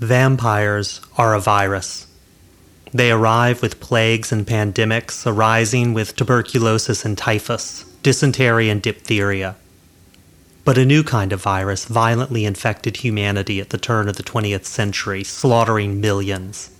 Vampires are a virus. They arrive with plagues and pandemics arising with tuberculosis and typhus, dysentery and diphtheria. But a new kind of virus violently infected humanity at the turn of the 20th century, slaughtering millions.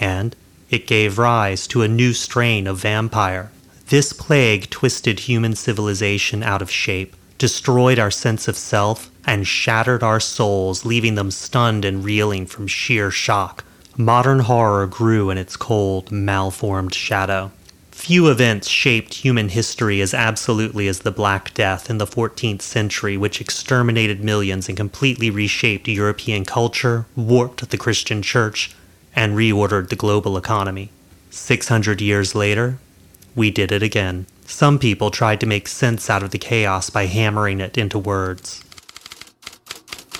And it gave rise to a new strain of vampire. This plague twisted human civilization out of shape, destroyed our sense of self, and shattered our souls, leaving them stunned and reeling from sheer shock. Modern horror grew in its cold, malformed shadow. Few events shaped human history as absolutely as the Black Death in the 14th century, which exterminated millions and completely reshaped European culture, warped the Christian church, and reordered the global economy. 600 years later, we did it again. Some people tried to make sense out of the chaos by hammering it into words.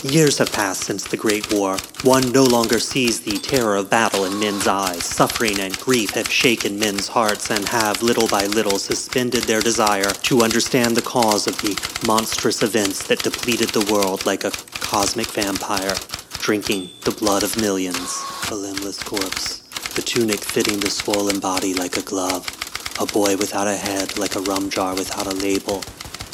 Years have passed since the Great War. One no longer sees the terror of battle in men's eyes. Suffering and grief have shaken men's hearts and have, little by little, suspended their desire to understand the cause of the monstrous events that depleted the world like a cosmic vampire, drinking the blood of millions. A limbless corpse, the tunic fitting the swollen body like a glove. A boy without a head like a rum jar without a label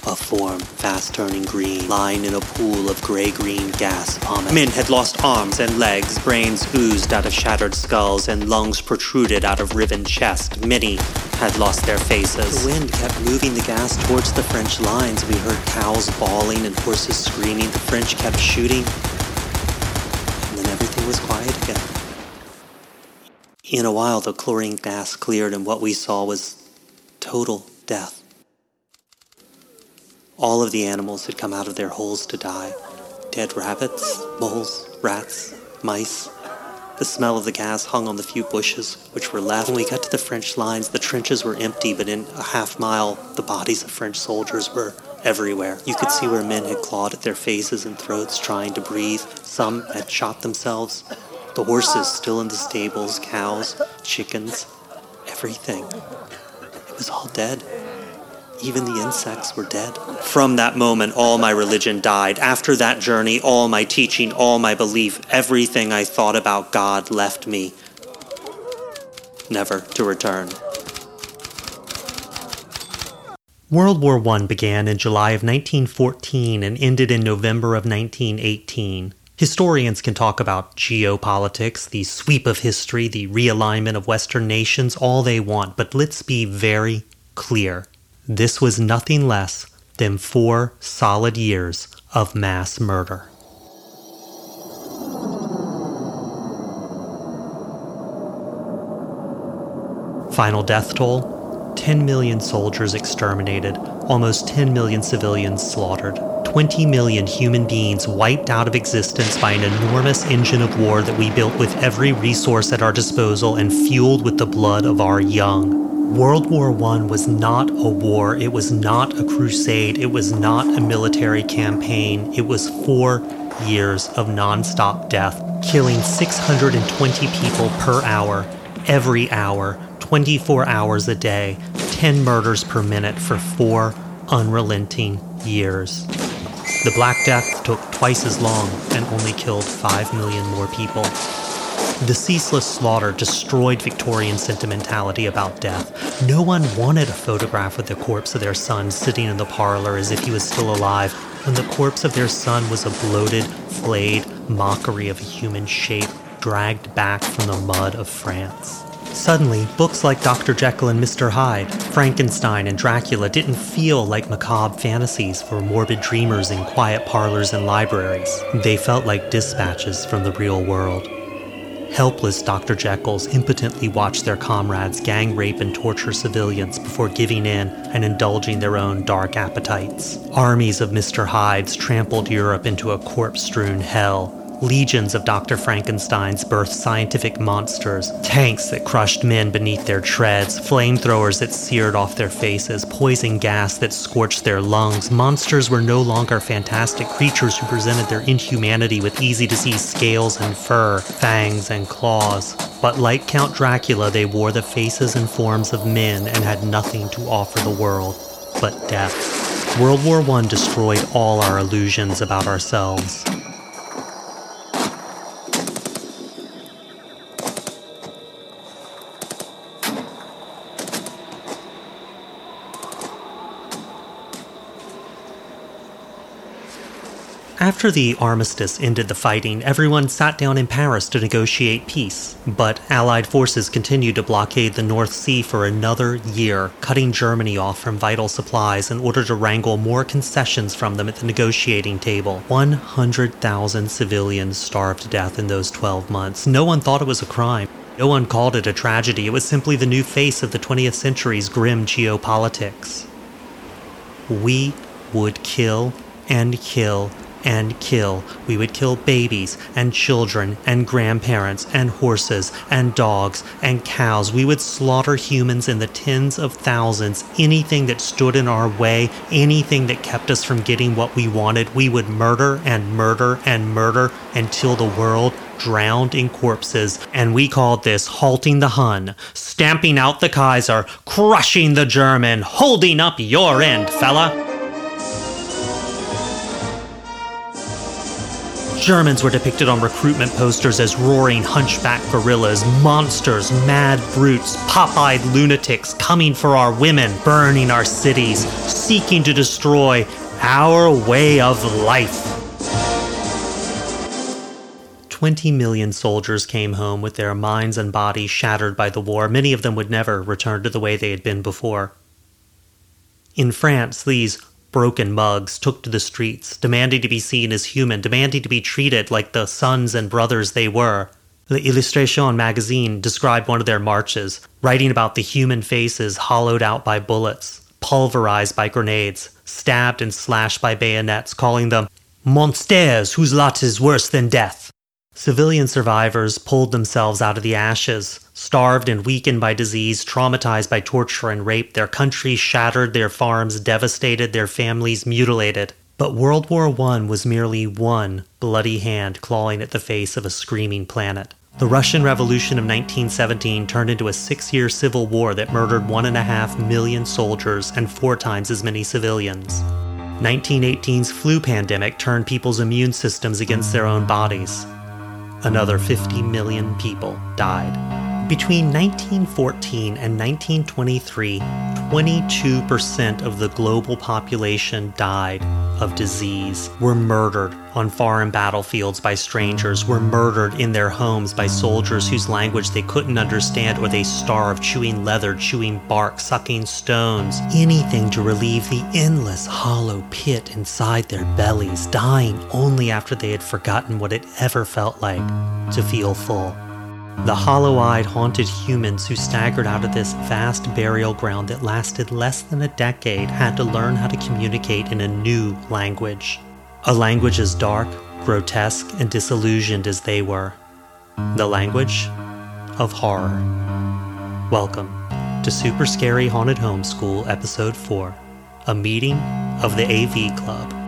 a form fast turning green, lying in a pool of gray green gas vomit. Men had lost arms and legs, brains oozed out of shattered skulls, and lungs protruded out of riven chest. Many had lost their faces. The wind kept moving the gas towards the French lines. We heard cows bawling and horses screaming. The French kept shooting. And then everything was quiet again. In a while, the chlorine gas cleared, and what we saw was total death. All of the animals had come out of their holes to die dead rabbits, moles, rats, mice. The smell of the gas hung on the few bushes which were left. When we got to the French lines, the trenches were empty, but in a half mile, the bodies of French soldiers were everywhere. You could see where men had clawed at their faces and throats trying to breathe. Some had shot themselves. The horses still in the stables, cows, chickens, everything. It was all dead. Even the insects were dead. From that moment, all my religion died. After that journey, all my teaching, all my belief, everything I thought about God left me, never to return. World War I began in July of 1914 and ended in November of 1918. Historians can talk about geopolitics, the sweep of history, the realignment of Western nations, all they want, but let's be very clear. This was nothing less than four solid years of mass murder. Final death toll 10 million soldiers exterminated, almost 10 million civilians slaughtered, 20 million human beings wiped out of existence by an enormous engine of war that we built with every resource at our disposal and fueled with the blood of our young. World War I was not a war, it was not a crusade, it was not a military campaign. It was four years of nonstop death, killing 620 people per hour, every hour, 24 hours a day, 10 murders per minute for four unrelenting years. The Black Death took twice as long and only killed 5 million more people. The ceaseless slaughter destroyed Victorian sentimentality about death. No one wanted a photograph of the corpse of their son sitting in the parlor as if he was still alive, when the corpse of their son was a bloated, flayed mockery of a human shape dragged back from the mud of France. Suddenly, books like Dr. Jekyll and Mr. Hyde, Frankenstein, and Dracula didn't feel like macabre fantasies for morbid dreamers in quiet parlors and libraries. They felt like dispatches from the real world. Helpless Dr. Jekylls impotently watched their comrades gang rape and torture civilians before giving in and indulging their own dark appetites. Armies of Mr. Hydes trampled Europe into a corpse strewn hell, legions of Dr. Frankenstein's birthed scientific monsters, tanks that crushed men beneath their treads, flamethrowers that seared off their faces, poison gas that scorched their lungs. Monsters were no longer fantastic creatures who presented their inhumanity with easy to see scales and fur, fangs and claws. But like Count Dracula, they wore the faces and forms of men and had nothing to offer the world but death. World War I destroyed all our illusions about ourselves. After the armistice ended the fighting, everyone sat down in Paris to negotiate peace. But Allied forces continued to blockade the North Sea for another year, cutting Germany off from vital supplies in order to wrangle more concessions from them at the negotiating table. 100,000 civilians starved to death in those 12 months. No one thought it was a crime. No one called it a tragedy. It was simply the new face of the 20th century's grim geopolitics. We would kill and kill and kill. We would kill babies and children and grandparents and horses and dogs and cows. We would slaughter humans in the tens of thousands. Anything that stood in our way, anything that kept us from getting what we wanted, we would murder and murder and murder until the world drowned in corpses, and we called this halting the Hun, stamping out the Kaiser, crushing the German, holding up your end, fella. Germans were depicted on recruitment posters as roaring hunchback gorillas, monsters, mad brutes, pop eyed lunatics coming for our women, burning our cities, seeking to destroy our way of life. 20 million soldiers came home with their minds and bodies shattered by the war. Many of them would never return to the way they had been before. In France, these broken mugs took to the streets, demanding to be seen as human, demanding to be treated like the sons and brothers they were. The Illustration magazine described one of their marches, writing about the human faces hollowed out by bullets, pulverized by grenades, stabbed and slashed by bayonets, calling them monsters whose lot is worse than death. Civilian survivors pulled themselves out of the ashes, starved and weakened by disease, traumatized by torture and rape, their country shattered, their farms devastated, their families mutilated. But World War I was merely one bloody hand clawing at the face of a screaming planet. The Russian Revolution of 1917 turned into a six year civil war that murdered one and a half million soldiers and four times as many civilians. 1918's flu pandemic turned people's immune systems against their own bodies another 50 million people died. Between 1914 and 1923, 22% of the global population died of disease, were murdered on foreign battlefields by strangers, were murdered in their homes by soldiers whose language they couldn't understand, or they starved, chewing leather, chewing bark, sucking stones, anything to relieve the endless hollow pit inside their bellies, dying only after they had forgotten what it ever felt like to feel full. The hollow eyed, haunted humans who staggered out of this vast burial ground that lasted less than a decade had to learn how to communicate in a new language. A language as dark, grotesque, and disillusioned as they were. The language of horror. Welcome to Super Scary Haunted Homeschool, Episode 4 A Meeting of the AV Club.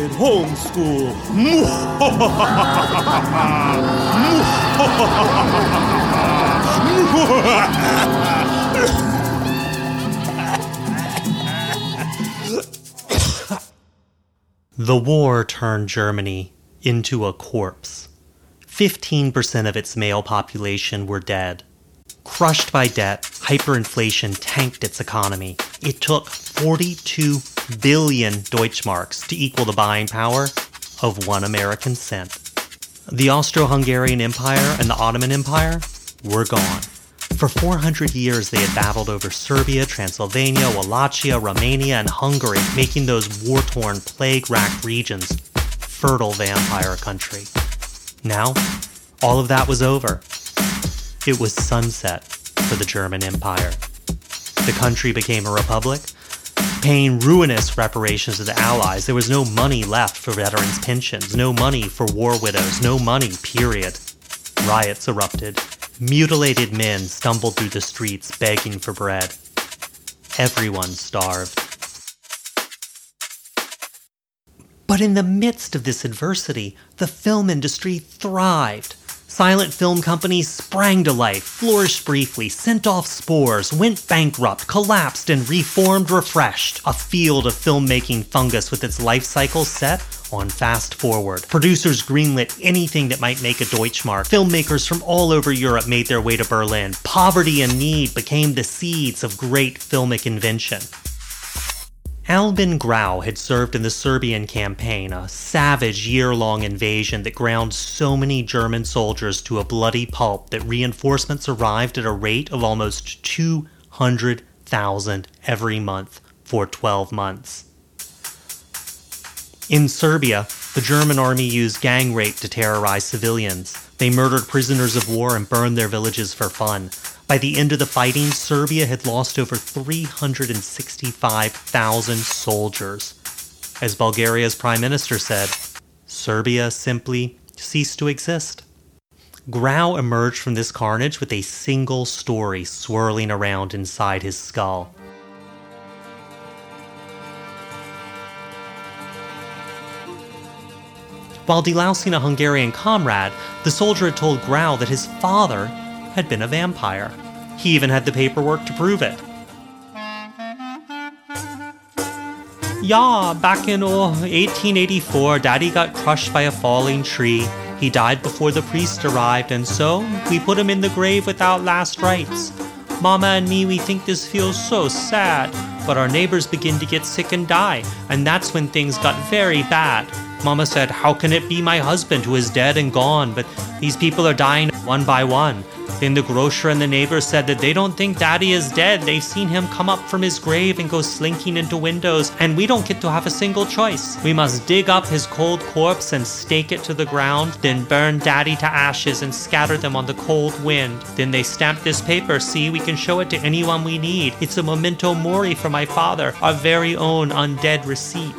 Haunted Homeschool. the war turned Germany into a corpse. 15% of its male population were dead. Crushed by debt, hyperinflation tanked its economy. It took 42 billion Deutschmarks to equal the buying power of one American cent. The Austro Hungarian Empire and the Ottoman Empire were gone. For 400 years, they had battled over Serbia, Transylvania, Wallachia, Romania, and Hungary, making those war torn, plague racked regions fertile vampire country. Now, all of that was over. It was sunset for the German Empire. The country became a republic, paying ruinous reparations to the Allies. There was no money left for veterans' pensions, no money for war widows, no money, period. Riots erupted. Mutilated men stumbled through the streets begging for bread. Everyone starved. But in the midst of this adversity, the film industry thrived. Silent film companies sprang to life, flourished briefly, sent off spores, went bankrupt, collapsed, and reformed refreshed. A field of filmmaking fungus with its life cycle set on fast forward. Producers greenlit anything that might make a Deutschmark. Filmmakers from all over Europe made their way to Berlin. Poverty and need became the seeds of great filmic invention. Albin Grau had served in the Serbian campaign, a savage year long invasion that ground so many German soldiers to a bloody pulp that reinforcements arrived at a rate of almost 200,000 every month for 12 months. In Serbia, the German army used gang rape to terrorize civilians. They murdered prisoners of war and burned their villages for fun. By the end of the fighting, Serbia had lost over 365,000 soldiers. As Bulgaria's prime minister said, Serbia simply ceased to exist. Grau emerged from this carnage with a single story swirling around inside his skull. While delousing a Hungarian comrade, the soldier had told Grau that his father had been a vampire. He even had the paperwork to prove it. Yeah, back in oh, 1884, Daddy got crushed by a falling tree. He died before the priest arrived, and so we put him in the grave without last rites. Mama and me, we think this feels so sad, but our neighbors begin to get sick and die, and that's when things got very bad. Mama said, How can it be my husband who is dead and gone, but these people are dying one by one? Then the grocer and the neighbors said that they don't think Daddy is dead. They've seen him come up from his grave and go slinking into windows, and we don't get to have a single choice. We must dig up his cold corpse and stake it to the ground, then burn Daddy to ashes and scatter them on the cold wind. Then they stamp this paper. See, we can show it to anyone we need. It's a memento mori for my father, our very own undead receipt.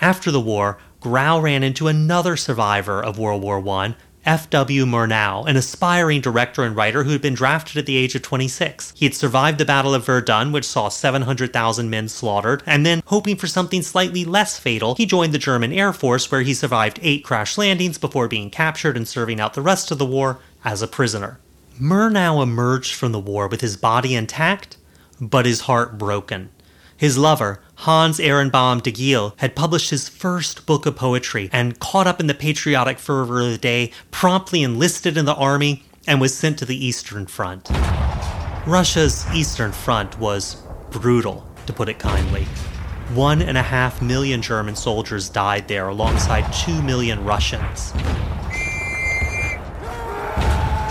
After the war, Grau ran into another survivor of World War I, F.W. Murnau, an aspiring director and writer who had been drafted at the age of 26. He had survived the Battle of Verdun, which saw 700,000 men slaughtered, and then, hoping for something slightly less fatal, he joined the German Air Force, where he survived eight crash landings before being captured and serving out the rest of the war as a prisoner. Murnau emerged from the war with his body intact, but his heart broken. His lover, Hans Ehrenbaum Degele, had published his first book of poetry and, caught up in the patriotic fervor of the day, promptly enlisted in the army and was sent to the Eastern Front. Russia's Eastern Front was brutal, to put it kindly. One and a half million German soldiers died there alongside two million Russians.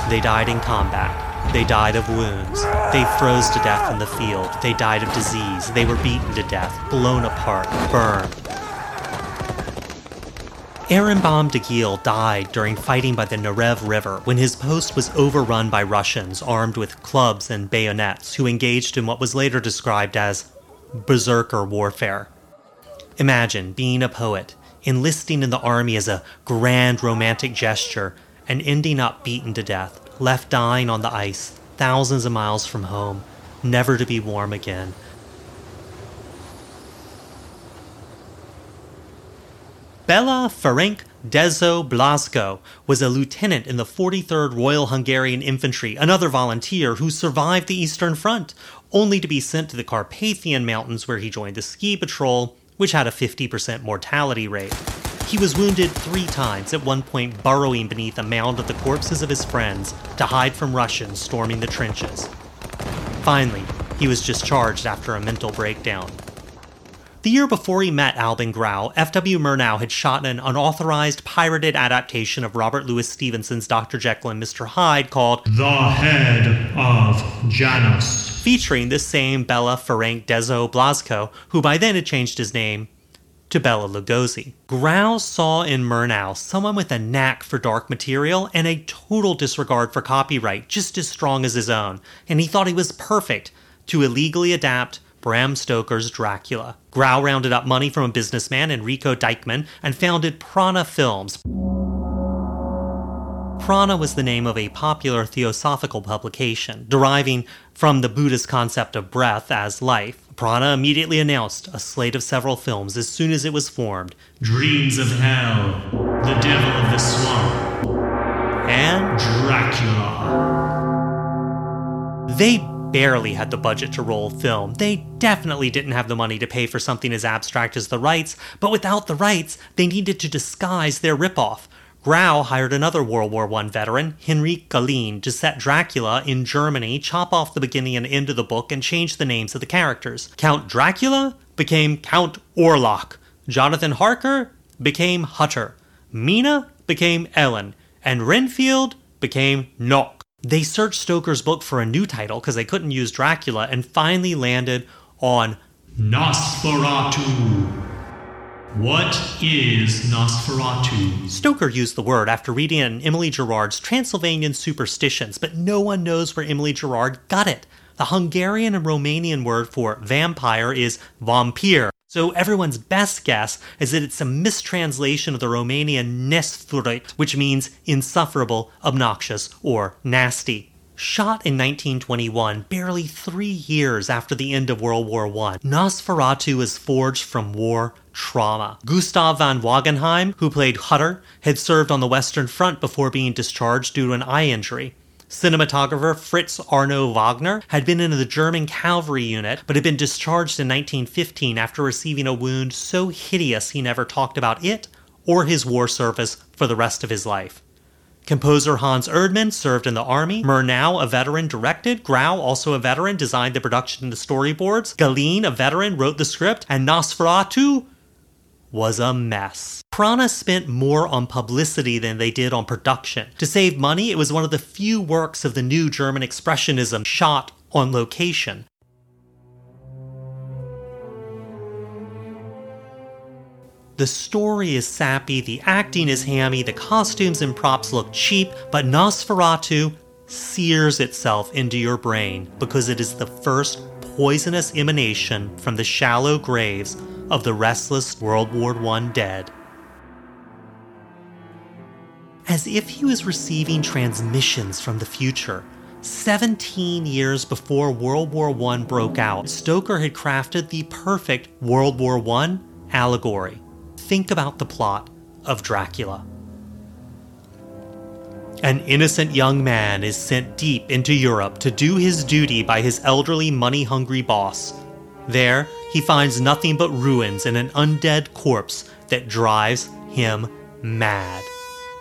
They died in combat. They died of wounds. They froze to death in the field. They died of disease. They were beaten to death, blown apart, burned. Ehrenbaum Degele died during fighting by the Narev River when his post was overrun by Russians armed with clubs and bayonets who engaged in what was later described as berserker warfare. Imagine being a poet, enlisting in the army as a grand romantic gesture, and ending up beaten to death left dying on the ice, thousands of miles from home, never to be warm again. Bela Ferenc Dezo Blasco was a lieutenant in the 43rd Royal Hungarian Infantry, another volunteer who survived the Eastern Front, only to be sent to the Carpathian Mountains where he joined the ski patrol, which had a 50% mortality rate. He was wounded three times, at one point burrowing beneath a mound of the corpses of his friends to hide from Russians storming the trenches. Finally, he was discharged after a mental breakdown. The year before he met Albin Grau, F.W. Murnau had shot an unauthorized, pirated adaptation of Robert Louis Stevenson's Dr. Jekyll and Mr. Hyde called The Head of Janus, featuring this same Bela Ferenc Dezo Blasco, who by then had changed his name to Bela Lugosi. Grau saw in Murnau someone with a knack for dark material and a total disregard for copyright, just as strong as his own, and he thought he was perfect to illegally adapt Bram Stoker's Dracula. Grau rounded up money from a businessman, Enrico Dieckmann, and founded Prana Films. Prana was the name of a popular theosophical publication, deriving from the Buddhist concept of breath as life. Prana immediately announced a slate of several films as soon as it was formed. Dreams of Hell, The Devil of the Swamp, And Dracula. they barely had the budget to roll film. They definitely didn't have the money to pay for something as abstract as the rights, but without the rights, they needed to disguise their ripoff. Grau hired another World War I veteran, Henrik Galeen, to set Dracula in Germany, chop off the beginning and end of the book, and change the names of the characters. Count Dracula became Count Orlok. Jonathan Harker became Hutter. Mina became Ellen. And Renfield became Nock. They searched Stoker's book for a new title because they couldn't use Dracula and finally landed on Nosferatu. What is Nosferatu? Stoker used the word after reading in Emily Gerard's Transylvanian Superstitions, but no one knows where Emily Gerard got it. The Hungarian and Romanian word for vampire is vampir, so everyone's best guess is that it's a mistranslation of the Romanian nesuferit, which means insufferable, obnoxious, or nasty. Shot in 1921, barely three years after the end of World War I, Nosferatu is forged from war trauma. Gustav von Wangenheim, who played Hutter, had served on the Western Front before being discharged due to an eye injury. Cinematographer Fritz Arno Wagner had been in the German cavalry unit, but had been discharged in 1915 after receiving a wound so hideous he never talked about it or his war service for the rest of his life. Composer Hans Erdmann served in the army. Murnau, a veteran, directed. Grau, also a veteran, designed the production and the storyboards. Galeen, a veteran, wrote the script. And Nosferatu was a mess. Prana spent more on publicity than they did on production. To save money, it was one of the few works of the new German Expressionism shot on location. The story is sappy, the acting is hammy, the costumes and props look cheap, but Nosferatu sears itself into your brain because it is the first poisonous emanation from the shallow graves of the restless World War I dead. As if he was receiving transmissions from the future. 17 years before World War I broke out, Stoker had crafted the perfect World War I allegory. Think about the plot of Dracula. An innocent young man is sent deep into Europe to do his duty by his elderly, money hungry boss. There, he finds nothing but ruins and an undead corpse that drives him mad.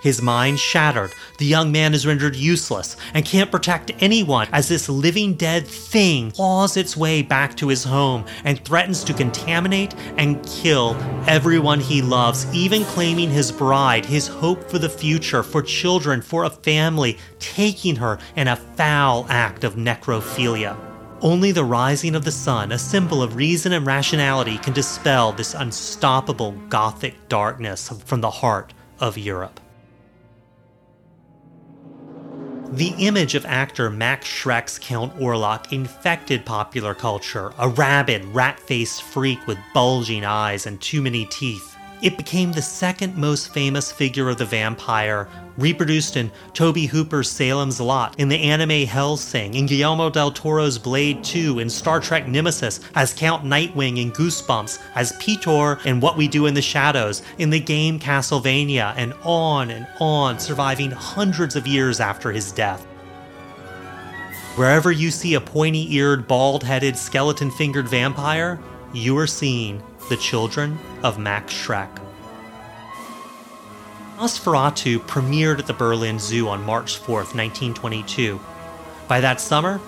His mind shattered, the young man is rendered useless and can't protect anyone as this living dead thing claws its way back to his home and threatens to contaminate and kill everyone he loves, even claiming his bride, his hope for the future, for children, for a family, taking her in a foul act of necrophilia. Only the rising of the sun, a symbol of reason and rationality, can dispel this unstoppable gothic darkness from the heart of Europe. The image of actor Max Schreck's Count Orlok infected popular culture, a rabid, rat faced freak with bulging eyes and too many teeth. It became the second most famous figure of the vampire, reproduced in Tobe Hooper's Salem's Lot, in the anime Hellsing, in Guillermo del Toro's Blade 2, in Star Trek Nemesis, as Count Nightwing in Goosebumps, as Petyr in What We Do in the Shadows, in the game Castlevania, and on and on, surviving hundreds of years after his death. Wherever you see a pointy eared, bald headed, skeleton fingered vampire, you are seeing the children of Max Schreck. Nosferatu premiered at the Berlin Zoo on March 4, 1922. By that summer,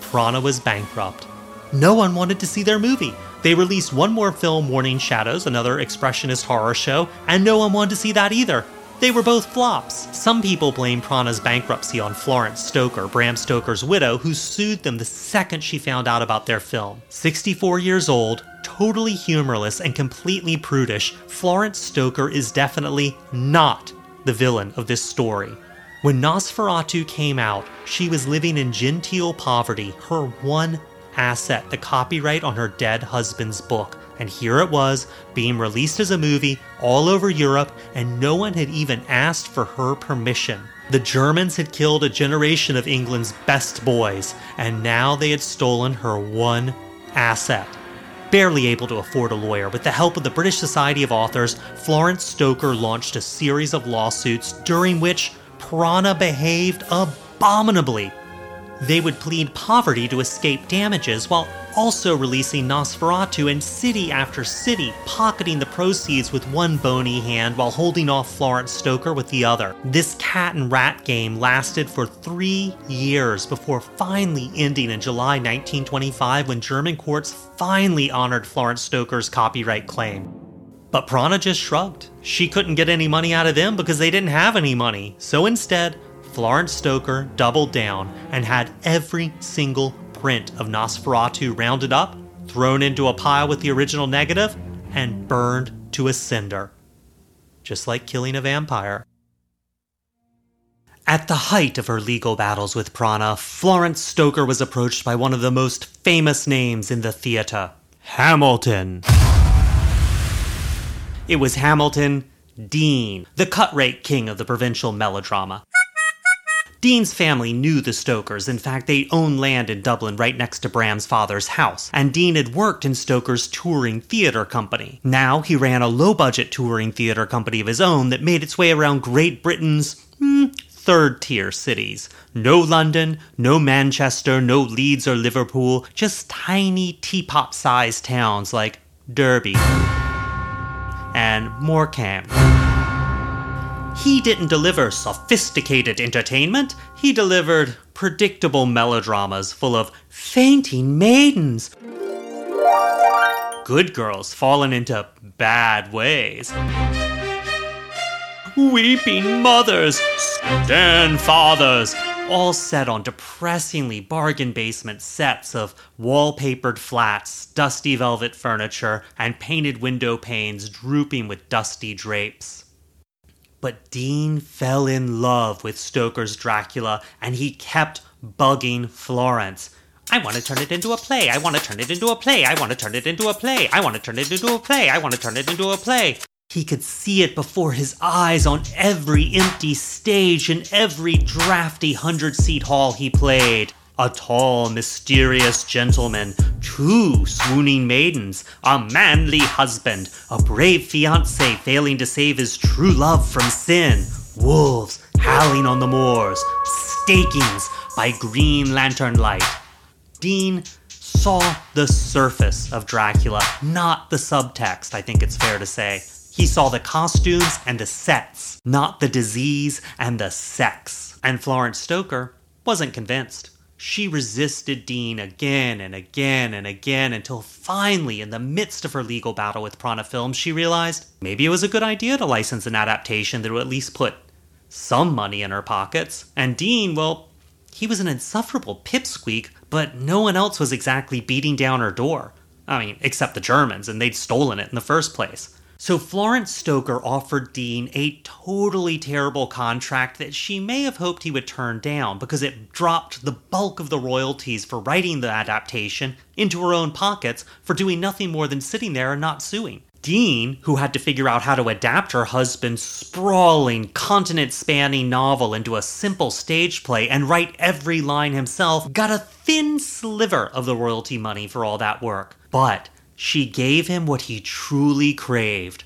Prana was bankrupt. No one wanted to see their movie. They released one more film, Warning Shadows, another expressionist horror show, and no one wanted to see that either. They were both flops. Some people blame Prana's bankruptcy on Florence Stoker, Bram Stoker's widow, who sued them the second she found out about their film. 64 years old, totally humorless, and completely prudish, Florence Stoker is definitely not the villain of this story. When Nosferatu came out, she was living in genteel poverty, her one asset, the copyright on her dead husband's book. And here it was, being released as a movie all over Europe, and no one had even asked for her permission. The Germans had killed a generation of England's best boys, and now they had stolen her one asset. Barely able to afford a lawyer, with the help of the British Society of Authors, Florence Stoker launched a series of lawsuits during which Prana behaved abominably. They would plead poverty to escape damages while also releasing Nosferatu in city after city, pocketing the proceeds with one bony hand while holding off Florence Stoker with the other. This cat and rat game lasted for three years before finally ending in July 1925 when German courts finally honored Florence Stoker's copyright claim. But Prana just shrugged. She couldn't get any money out of them because they didn't have any money. So instead, Florence Stoker doubled down and had every single print of Nosferatu rounded up, thrown into a pile with the original negative, and burned to a cinder. Just like killing a vampire. At the height of her legal battles with Prana, Florence Stoker was approached by one of the most famous names in the theater Hamilton. It was Hamilton Deane, the cut rate king of the provincial melodrama. Deane's family knew the Stokers. In fact, they owned land in Dublin right next to Bram's father's house, and Deane had worked in Stoker's touring theater company. Now he ran a low budget touring theater company of his own that made its way around Great Britain's hmm, third tier cities. No London, no Manchester, no Leeds or Liverpool, just tiny teapot sized towns like Derby and Morecambe. He didn't deliver sophisticated entertainment, he delivered predictable melodramas full of fainting maidens, good girls fallen into bad ways, weeping mothers, stern fathers, all set on depressingly bargain basement sets of wallpapered flats, dusty velvet furniture, and painted window panes drooping with dusty drapes. But Deane fell in love with Stoker's Dracula and he kept bugging Florence. I want to turn it into a play. I want to turn it into a play. I want to turn it into a play. I want to turn it into a play. I want to turn it into a play. He could see it before his eyes on every empty stage in every drafty hundred seat hall he played a tall, mysterious gentleman, two swooning maidens, a manly husband, a brave fiance failing to save his true love from sin, wolves howling on the moors, stakings by green lantern light. Deane saw the surface of Dracula, not the subtext, I think it's fair to say. He saw the costumes and the sets, not the disease and the sex. And Florence Stoker wasn't convinced. She resisted Deane again and again and again until finally, in the midst of her legal battle with Prana Films, she realized maybe it was a good idea to license an adaptation that would at least put some money in her pockets. And Deane, well, he was an insufferable pipsqueak, but no one else was exactly beating down her door. I mean, except the Germans, and they'd stolen it in the first place. So Florence Stoker offered Deane a totally terrible contract that she may have hoped he would turn down because it dropped the bulk of the royalties for writing the adaptation into her own pockets for doing nothing more than sitting there and not suing. Deane, who had to figure out how to adapt her husband's sprawling, continent spanning novel into a simple stage play and write every line himself, got a thin sliver of the royalty money for all that work. But she gave him what he truly craved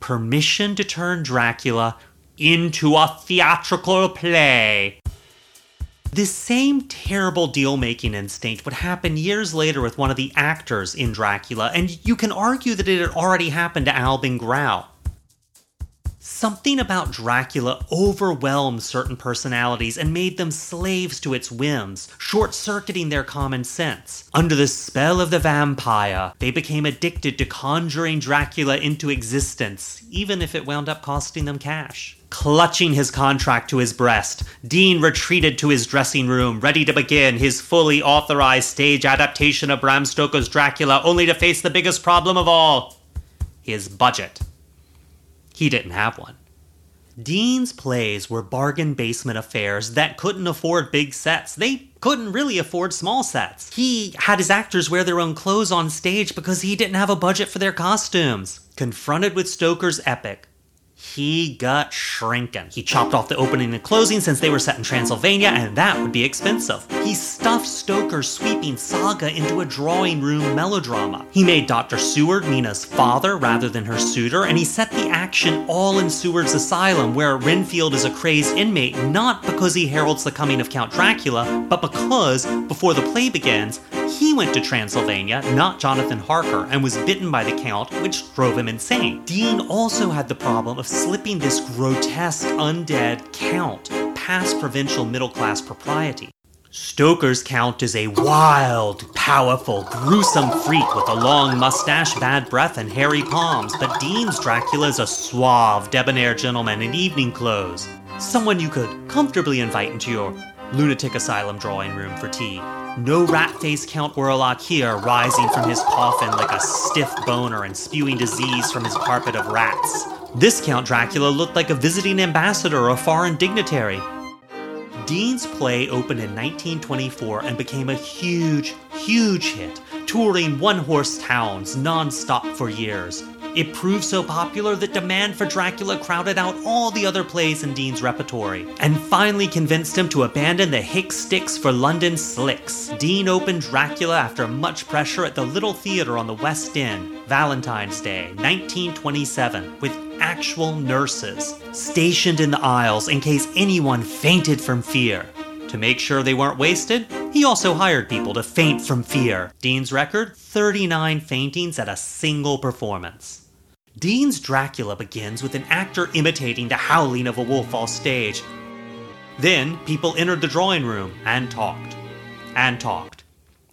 permission to turn Dracula into a theatrical play. This same terrible deal making instinct would happen years later with one of the actors in Dracula, and you can argue that it had already happened to Albin Grau. Something about Dracula overwhelmed certain personalities and made them slaves to its whims, short circuiting their common sense. Under the spell of the vampire, they became addicted to conjuring Dracula into existence, even if it wound up costing them cash. Clutching his contract to his breast, Deane retreated to his dressing room, ready to begin his fully authorized stage adaptation of Bram Stoker's Dracula, only to face the biggest problem of all his budget. He didn't have one. Deane's plays were bargain basement affairs that couldn't afford big sets. They couldn't really afford small sets. He had his actors wear their own clothes on stage because he didn't have a budget for their costumes. Confronted with Stoker's epic, he got shrinking. He chopped off the opening and closing since they were set in Transylvania, and that would be expensive. He stuffed Stoker's sweeping saga into a drawing room melodrama. He made Dr. Seward Mina's father rather than her suitor, and he set the action all in Seward's asylum, where Renfield is a crazed inmate not because he heralds the coming of Count Dracula, but because, before the play begins, he went to Transylvania, not Jonathan Harker, and was bitten by the Count, which drove him insane. Deane also had the problem of slipping this grotesque undead Count past provincial middle class propriety. Stoker's Count is a wild, powerful, gruesome freak with a long mustache, bad breath, and hairy palms, but Deane's Dracula is a suave, debonair gentleman in evening clothes. Someone you could comfortably invite into your lunatic asylum drawing room for tea. No rat faced Count Orlok here, rising from his coffin like a stiff boner and spewing disease from his carpet of rats. This Count Dracula looked like a visiting ambassador or a foreign dignitary. Deane's play opened in 1924 and became a huge, huge hit, touring one horse towns non-stop for years. It proved so popular that demand for Dracula crowded out all the other plays in Deane's repertory, and finally convinced him to abandon the hick sticks for London slicks. Deane opened Dracula after much pressure at the Little Theatre on the West End, Valentine's Day, 1927, with actual nurses stationed in the aisles in case anyone fainted from fear. To make sure they weren't wasted, he also hired people to faint from fear. Deane's record 39 faintings at a single performance. Deane's Dracula begins with an actor imitating the howling of a wolf off stage. Then people entered the drawing room and talked, and talked,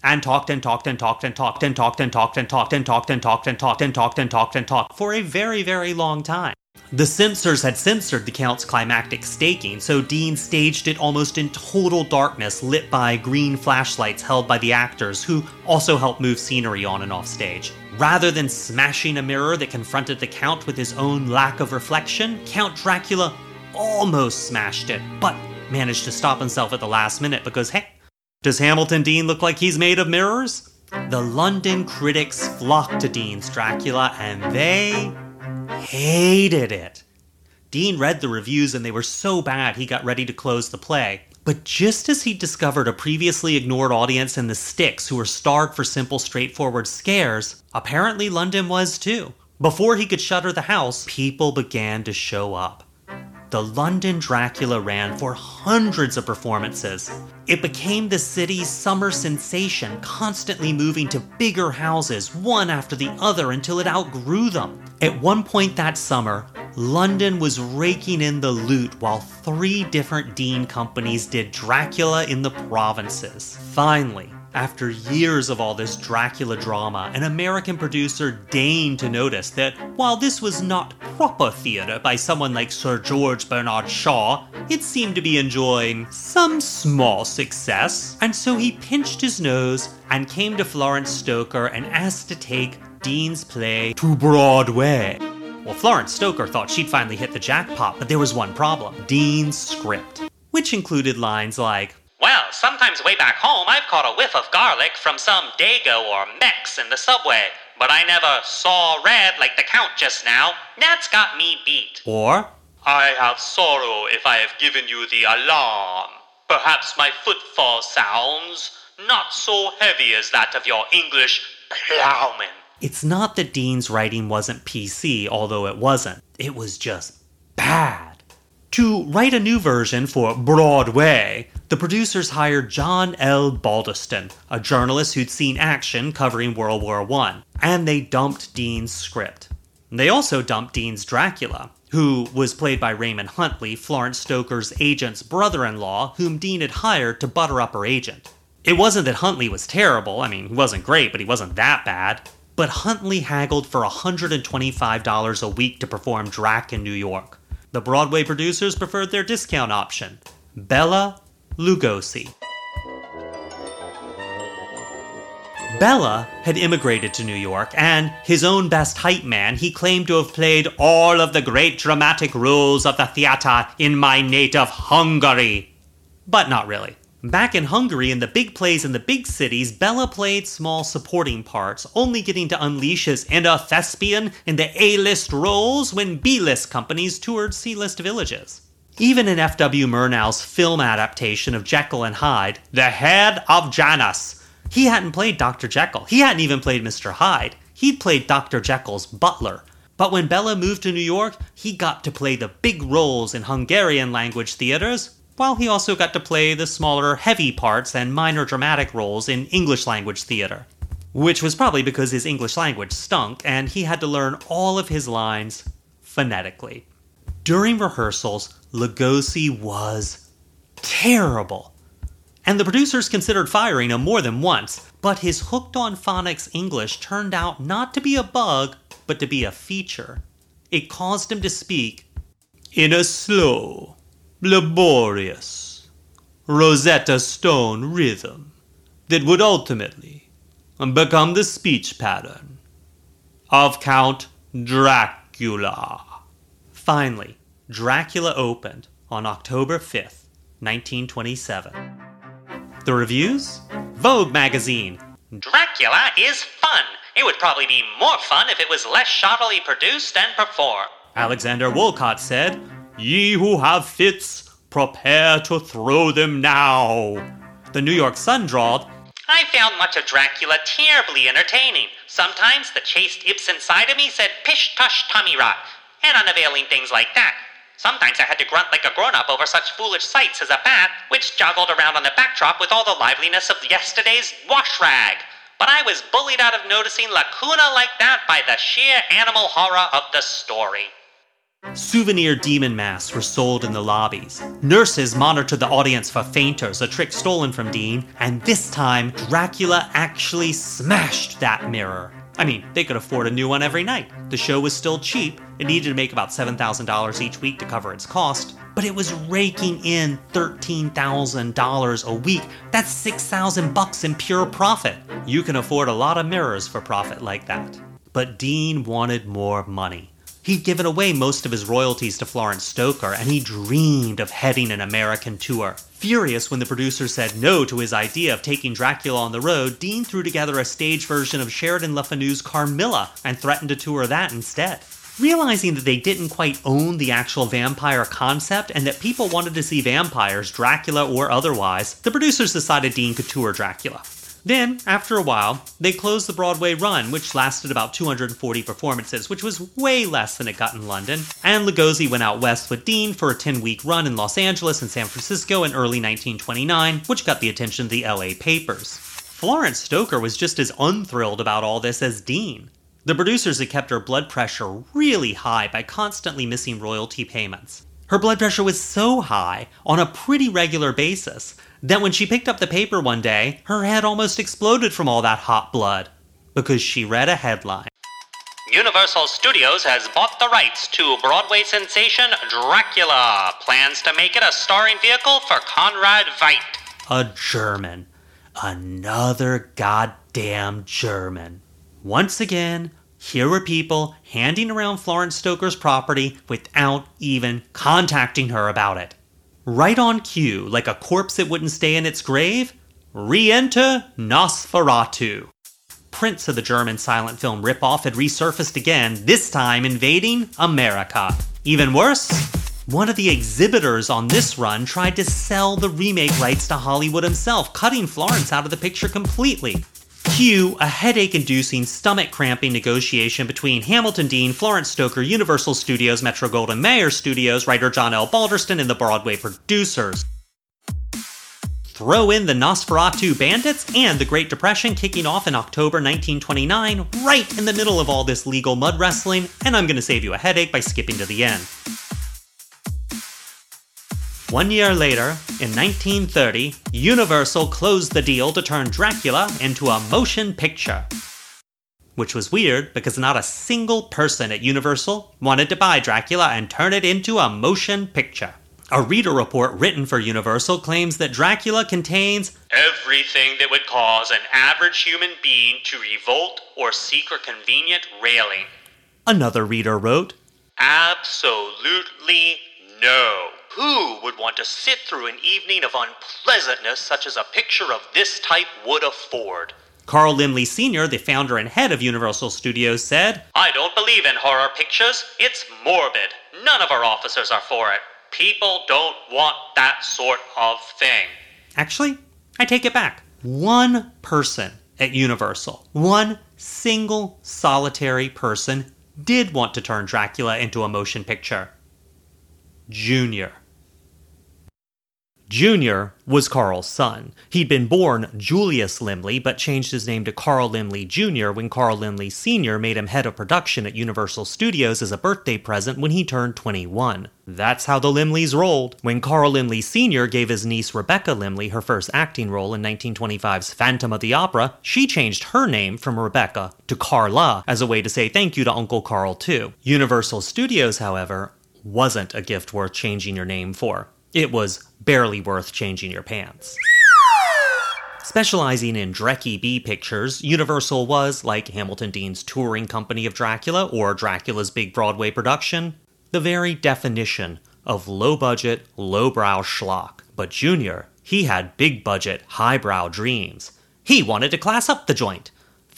and talked and talked and talked and talked and talked and talked and talked and talked and talked and talked and talked and talked and talked for a very, very long time. The censors had censored the Count's climactic staking, so Deane staged it almost in total darkness, lit by green flashlights held by the actors, who also helped move scenery on and off stage. Rather than smashing a mirror that confronted the Count with his own lack of reflection, Count Dracula almost smashed it, but managed to stop himself at the last minute because, hey, does Hamilton Deane look like he's made of mirrors? The London critics flocked to Deane's Dracula and they hated it. Deane read the reviews and they were so bad he got ready to close the play. But just as he discovered a previously ignored audience in the sticks who were starved for simple, straightforward scares, apparently London was too. Before he could shutter the house, people began to show up. The London Dracula ran for hundreds of performances. It became the city's summer sensation, constantly moving to bigger houses, one after the other, until it outgrew them. At one point that summer, London was raking in the loot while three different Deane companies did Dracula in the provinces. Finally, after years of all this Dracula drama, an American producer deigned to notice that while this was not proper theatre by someone like Sir George Bernard Shaw, it seemed to be enjoying some small success, and so he pinched his nose and came to Florence Stoker and asked to take Deane's play to Broadway. Well, Florence Stoker thought she'd finally hit the jackpot, but there was one problem Deane's script, which included lines like, well, sometimes way back home, I've caught a whiff of garlic from some Dago or Mex in the subway, but I never saw red like the Count just now. That's got me beat. or, I have sorrow if I have given you the alarm. Perhaps my footfall sounds not so heavy as that of your English plowman. It's not that Deane's writing wasn't PC, although it wasn't. It was just bad. To write a new version for Broadway, the producers hired John L. Balderston, a journalist who'd seen action covering World War I, and they dumped Deane's script. They also dumped Deane's Dracula, who was played by Raymond Huntley, Florence Stoker's agent's brother in law, whom Deane had hired to butter up her agent. It wasn't that Huntley was terrible, I mean, he wasn't great, but he wasn't that bad. But Huntley haggled for $125 a week to perform Drac in New York. The Broadway producers preferred their discount option Bela Lugosi. Bela had immigrated to New York, and his own best hype man, he claimed to have played all of the great dramatic roles of the theater in my native Hungary. But not really. Back in Hungary, in the big plays in the big cities, Bela played small supporting parts, only getting to unleash his inner thespian in the A list roles when B list companies toured C list villages. Even in F.W. Murnau's film adaptation of Jekyll and Hyde, The Head of Janus, he hadn't played Dr. Jekyll. He hadn't even played Mr. Hyde. He'd played Dr. Jekyll's butler. But when Bela moved to New York, he got to play the big roles in Hungarian language theaters, while he also got to play the smaller, heavy parts and minor dramatic roles in English language theater. Which was probably because his English language stunk and he had to learn all of his lines phonetically. During rehearsals, Lugosi was terrible. And the producers considered firing him more than once, but his hooked on phonics English turned out not to be a bug, but to be a feature. It caused him to speak in a slow, laborious, Rosetta Stone rhythm that would ultimately become the speech pattern of Count Dracula. Finally, Dracula opened on October 5th, 1927. The reviews? Vogue magazine. Dracula is fun. It would probably be more fun if it was less shoddily produced and performed. Alexander Woollcott said, Ye who have fits, prepare to throw them now. The New York Sun drawled, I found much of Dracula terribly entertaining. Sometimes the chaste Ibsen side of me said pish tush tummy rot, and unavailing things like that. Sometimes I had to grunt like a grown up over such foolish sights as a bat, which joggled around on the backdrop with all the liveliness of yesterday's wash rag. But I was bullied out of noticing lacuna like that by the sheer animal horror of the story. Souvenir demon masks were sold in the lobbies. Nurses monitored the audience for fainters, a trick stolen from Deane, and this time, Dracula actually smashed that mirror. I mean, they could afford a new one every night. The show was still cheap. It needed to make about $7,000 each week to cover its cost, but it was raking in $13,000 a week. That's 6,000 bucks in pure profit. You can afford a lot of mirrors for profit like that. But Deane wanted more money. He'd given away most of his royalties to Florence Stoker, and he dreamed of heading an American tour. Furious when the producer said no to his idea of taking Dracula on the road, Deane threw together a stage version of Sheridan Le Fanu's Carmilla and threatened to tour that instead. Realizing that they didn't quite own the actual vampire concept and that people wanted to see vampires, Dracula or otherwise, the producers decided Deane could tour Dracula. Then, after a while, they closed the Broadway run, which lasted about 240 performances, which was way less than it got in London. And Lugosi went out west with Deane for a 10 week run in Los Angeles and San Francisco in early 1929, which got the attention of the LA papers. Florence Stoker was just as unthrilled about all this as Deane. The producers had kept her blood pressure really high by constantly missing royalty payments. Her blood pressure was so high, on a pretty regular basis, that when she picked up the paper one day, her head almost exploded from all that hot blood. Because she read a headline. Universal Studios has bought the rights to Broadway sensation Dracula. Plans to make it a starring vehicle for Conrad Veidt. A German. Another goddamn German. Once again, here were people handing around Florence Stoker's property without even contacting her about it. Right on cue, like a corpse that wouldn't stay in its grave, re enter Nosferatu. Prints of the German silent film ripoff had resurfaced again, this time invading America. Even worse, one of the exhibitors on this run tried to sell the remake rights to Hollywood himself, cutting Florence out of the picture completely. Cue a headache inducing, stomach cramping negotiation between Hamilton Deane, Florence Stoker, Universal Studios, Metro Goldwyn Mayer Studios, writer John L. Balderston, and the Broadway producers. Throw in the Nosferatu Bandits and the Great Depression kicking off in October 1929, right in the middle of all this legal mud wrestling, and I'm going to save you a headache by skipping to the end. One year later, in 1930, Universal closed the deal to turn Dracula into a motion picture. Which was weird because not a single person at Universal wanted to buy Dracula and turn it into a motion picture. A reader report written for Universal claims that Dracula contains everything that would cause an average human being to revolt or seek a convenient railing. Another reader wrote Absolutely no. Who would want to sit through an evening of unpleasantness such as a picture of this type would afford? Carl Laemmle Sr., the founder and head of Universal Studios, said, I don't believe in horror pictures. It's morbid. None of our officers are for it. People don't want that sort of thing. Actually, I take it back. One person at Universal, one single solitary person, did want to turn Dracula into a motion picture. Junior. Junior was Carl's son. He'd been born Julius Laemmle, but changed his name to Carl Laemmle Jr. when Carl Laemmle Sr. made him head of production at Universal Studios as a birthday present when he turned 21. That's how the Laemmles rolled. When Carl Laemmle Sr. gave his niece Rebecca Laemmle her first acting role in 1925's Phantom of the Opera, she changed her name from Rebecca to Carla as a way to say thank you to Uncle Carl, too. Universal Studios, however, wasn't a gift worth changing your name for. It was barely worth changing your pants. Specializing in Dreckie B pictures, Universal was, like Hamilton Deane's touring company of Dracula or Dracula's big Broadway production, the very definition of low budget, lowbrow schlock. But Junior, he had big budget, highbrow dreams. He wanted to class up the joint.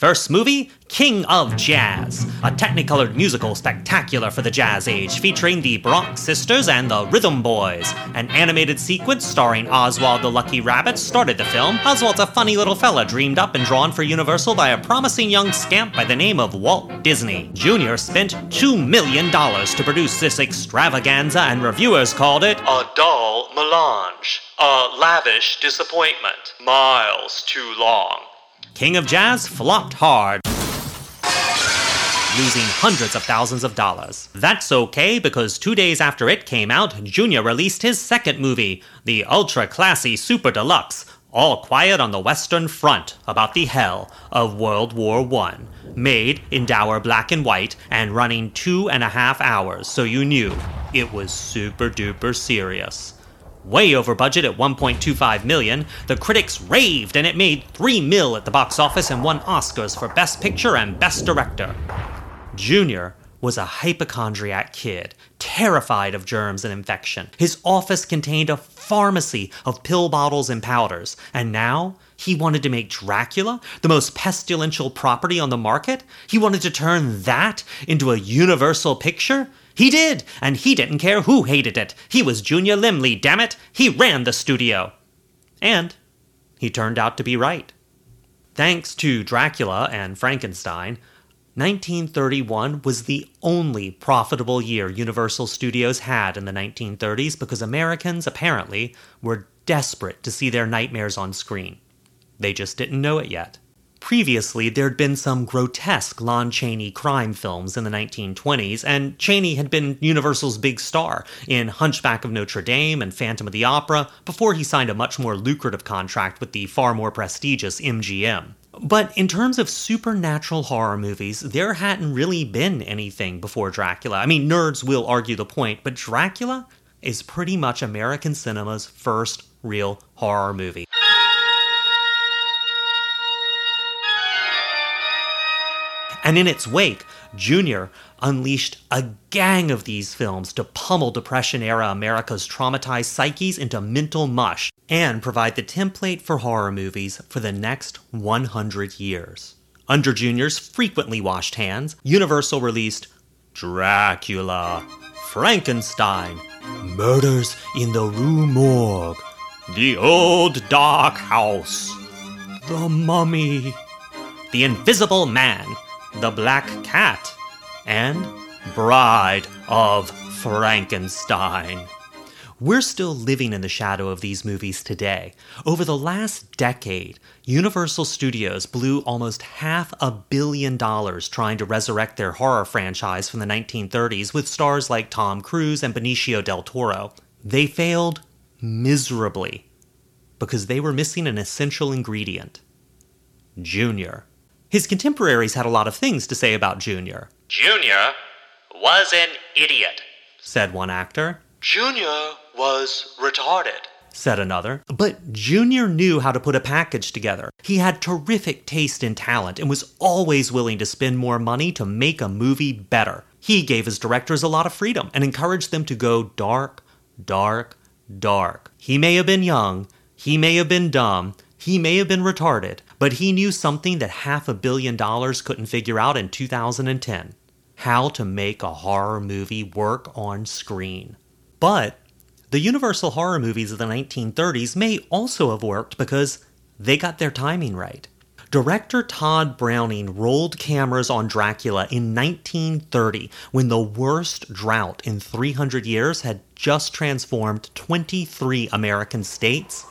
First movie, King of Jazz, a technicolored musical spectacular for the jazz age, featuring the Brox Sisters and the Rhythm Boys. An animated sequence starring Oswald the Lucky Rabbit started the film. Oswald's a funny little fella dreamed up and drawn for Universal by a promising young scamp by the name of Walt Disney. Jr. spent $2 million to produce this extravaganza, and reviewers called it A dull melange, a lavish disappointment, miles too long. King of Jazz flopped hard, losing hundreds of thousands of dollars. That's okay because two days after it came out, Junior released his second movie, the ultra classy Super Deluxe, All Quiet on the Western Front, about the hell of World War I. Made in dour black and white and running two and a half hours, so you knew it was super duper serious way over budget at 1.25 million. The critics raved and it made 3 mil at the box office and won Oscars for Best Picture and Best Director. Junior was a hypochondriac kid, terrified of germs and infection. His office contained a pharmacy of pill bottles and powders, and now he wanted to make Dracula the most pestilential property on the market? He wanted to turn that into a universal picture? He did, and he didn't care who hated it. He was Junior Laemmle, damn it. He ran the studio. And he turned out to be right. Thanks to Dracula and Frankenstein, 1931 was the only profitable year Universal Studios had in the 1930s because Americans, apparently, were desperate to see their nightmares on screen. They just didn't know it yet. Previously, there'd been some grotesque Lon Chaney crime films in the 1920s, and Chaney had been Universal's big star in Hunchback of Notre Dame and Phantom of the Opera before he signed a much more lucrative contract with the far more prestigious MGM. But in terms of supernatural horror movies, there hadn't really been anything before Dracula. I mean, nerds will argue the point, but Dracula is pretty much American cinema's first real horror movie. And in its wake, Junior unleashed a gang of these films to pummel Depression era America's traumatized psyches into mental mush and provide the template for horror movies for the next 100 years. Under Junior's frequently washed hands, Universal released Dracula, Frankenstein, Murders in the Rue Morgue, The Old Dark House, The Mummy, The Invisible Man, the Black Cat, and Bride of Frankenstein. We're still living in the shadow of these movies today. Over the last decade, Universal Studios blew almost half a billion dollars trying to resurrect their horror franchise from the 1930s with stars like Tom Cruise and Benicio del Toro. They failed miserably because they were missing an essential ingredient Junior. His contemporaries had a lot of things to say about Junior, Junior was an idiot. said one actor, Junior was retarded. said another. But Junior knew how to put a package together. He had terrific taste and talent and was always willing to spend more money to make a movie better. He gave his directors a lot of freedom and encouraged them to go dark, dark, dark. He may have been young, he may have been dumb, he may have been retarded, but he knew something that half a billion dollars couldn't figure out in 2010 how to make a horror movie work on screen. But the Universal horror movies of the 1930s may also have worked because they got their timing right. Director Tod Browning rolled cameras on Dracula in 1930 when the worst drought in 300 years had just transformed 23 American states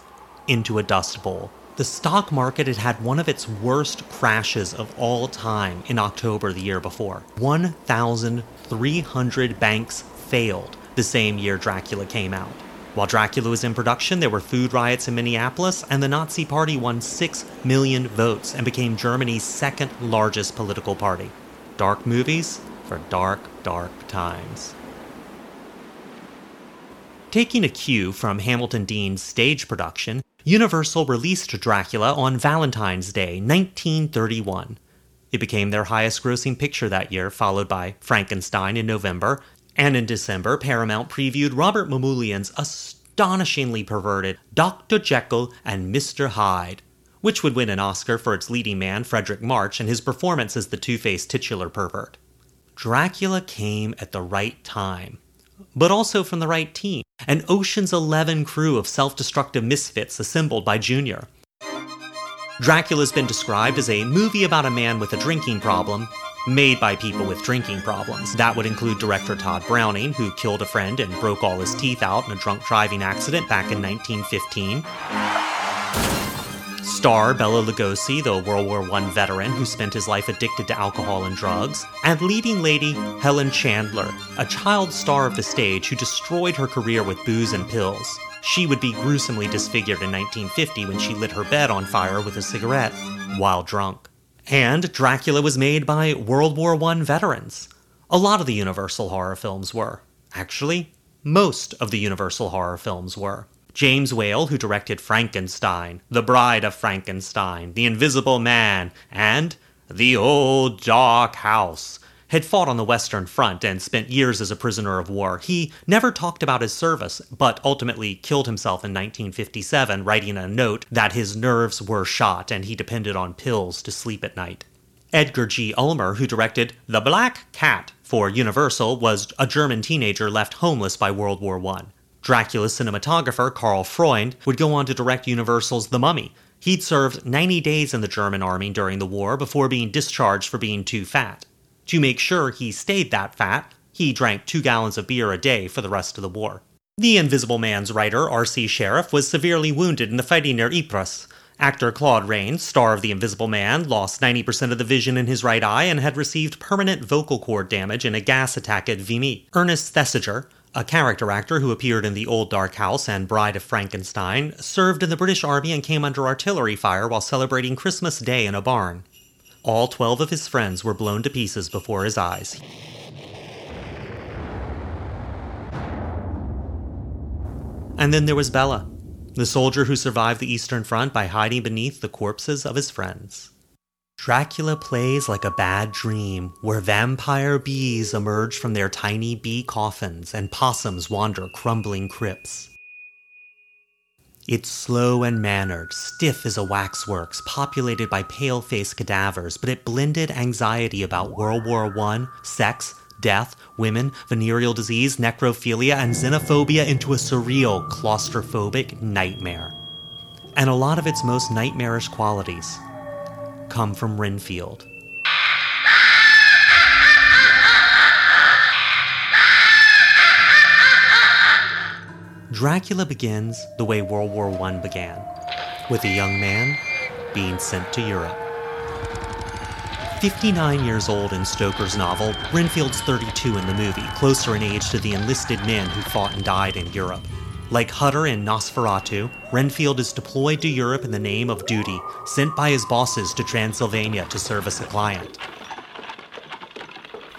into a dust bowl. The stock market had had one of its worst crashes of all time in October the year before. 1,300 banks failed the same year Dracula came out. While Dracula was in production, there were food riots in Minneapolis, and the Nazi Party won 6 million votes and became Germany's second largest political party. Dark movies for dark, dark times. Taking a cue from Hamilton Deane's stage production, Universal released Dracula on Valentine's Day, 1931. It became their highest grossing picture that year, followed by Frankenstein in November and in December, Paramount previewed Robert Mamoulian's astonishingly perverted Dr. Jekyll and Mr. Hyde, which would win an Oscar for its leading man, Fredric March, and his performance as the two faced titular pervert. Dracula came at the right time, but also from the right team an Ocean's Eleven crew of self destructive misfits assembled by Junior. Dracula's been described as a movie about a man with a drinking problem made by people with drinking problems. That would include director Tod Browning, who killed a friend and broke all his teeth out in a drunk driving accident back in 1915. Star Bela Lugosi, the World War I veteran who spent his life addicted to alcohol and drugs, and leading lady Helen Chandler, a child star of the stage who destroyed her career with booze and pills. She would be gruesomely disfigured in 1950 when she lit her bed on fire with a cigarette while drunk. And Dracula was made by World War I veterans. A lot of the Universal horror films were. Actually, most of the Universal horror films were. James Whale, who directed Frankenstein, The Bride of Frankenstein, The Invisible Man, and The Old Dark House, had fought on the Western Front and spent years as a prisoner of war. He never talked about his service, but ultimately killed himself in 1957, writing a note that his nerves were shot and he depended on pills to sleep at night. Edgar G. Ulmer, who directed The Black Cat for Universal, was a German teenager left homeless by World War I. Dracula's cinematographer, Karl Freund, would go on to direct Universal's The Mummy. He'd served 90 days in the German army during the war before being discharged for being too fat. To make sure he stayed that fat, he drank two gallons of beer a day for the rest of the war. The Invisible Man's writer, R.C. Sherriff, was severely wounded in the fighting near Ypres. Actor Claude Rains, star of The Invisible Man, lost 90% of the vision in his right eye and had received permanent vocal cord damage in a gas attack at Vimy. Ernest Thesiger, a character actor who appeared in The Old Dark House and Bride of Frankenstein, served in the British Army and came under artillery fire while celebrating Christmas Day in a barn. All twelve of his friends were blown to pieces before his eyes. And then there was Bela, the soldier who survived the Eastern Front by hiding beneath the corpses of his friends. Dracula plays like a bad dream where vampire bees emerge from their tiny bee coffins and possums wander crumbling crypts. It's slow and mannered, stiff as a waxworks, populated by pale faced cadavers, but it blended anxiety about World War I, sex, death, women, venereal disease, necrophilia, and xenophobia into a surreal, claustrophobic nightmare. And a lot of its most nightmarish qualities come from Renfield. Dracula begins the way World War I began, with a young man being sent to Europe. 59 years old in Stoker's novel, Renfield's 32 in the movie, closer in age to the enlisted men who fought and died in Europe. Like Hutter in Nosferatu, Renfield is deployed to Europe in the name of duty, sent by his bosses to Transylvania to service a client.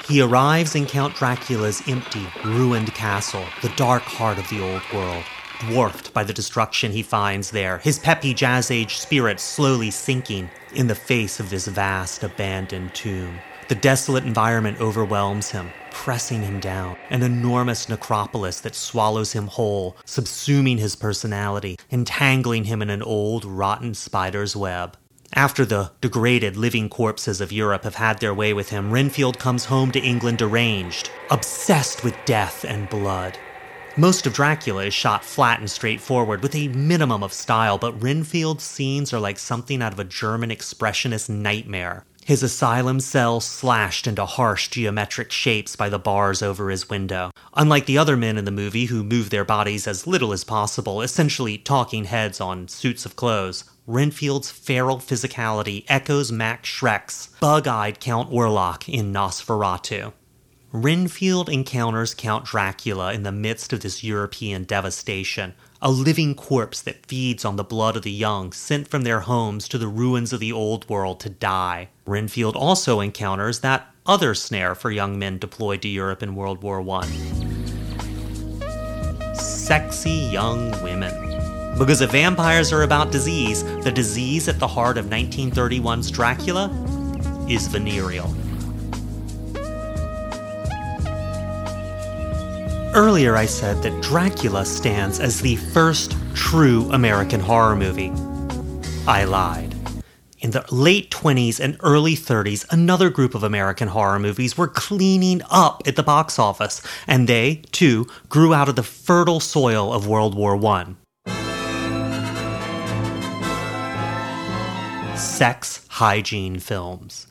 He arrives in Count Dracula's empty, ruined castle, the dark heart of the old world, dwarfed by the destruction he finds there, his peppy jazz age spirit slowly sinking in the face of this vast, abandoned tomb. The desolate environment overwhelms him, pressing him down. An enormous necropolis that swallows him whole, subsuming his personality, entangling him in an old, rotten spider's web. After the degraded living corpses of Europe have had their way with him, Renfield comes home to England deranged, obsessed with death and blood. Most of Dracula is shot flat and straightforward with a minimum of style, but Renfield's scenes are like something out of a German expressionist nightmare. His asylum cell slashed into harsh geometric shapes by the bars over his window. Unlike the other men in the movie who move their bodies as little as possible, essentially talking heads on suits of clothes, Renfield's feral physicality echoes Max Schreck's bug eyed Count Orlok in Nosferatu. Renfield encounters Count Dracula in the midst of this European devastation, a living corpse that feeds on the blood of the young sent from their homes to the ruins of the old world to die. Renfield also encounters that other snare for young men deployed to Europe in World War I sexy young women. Because if vampires are about disease, the disease at the heart of 1931's Dracula is venereal. Earlier, I said that Dracula stands as the first true American horror movie. I lied. In the late 20s and early 30s, another group of American horror movies were cleaning up at the box office, and they, too, grew out of the fertile soil of World War I. Sex hygiene films.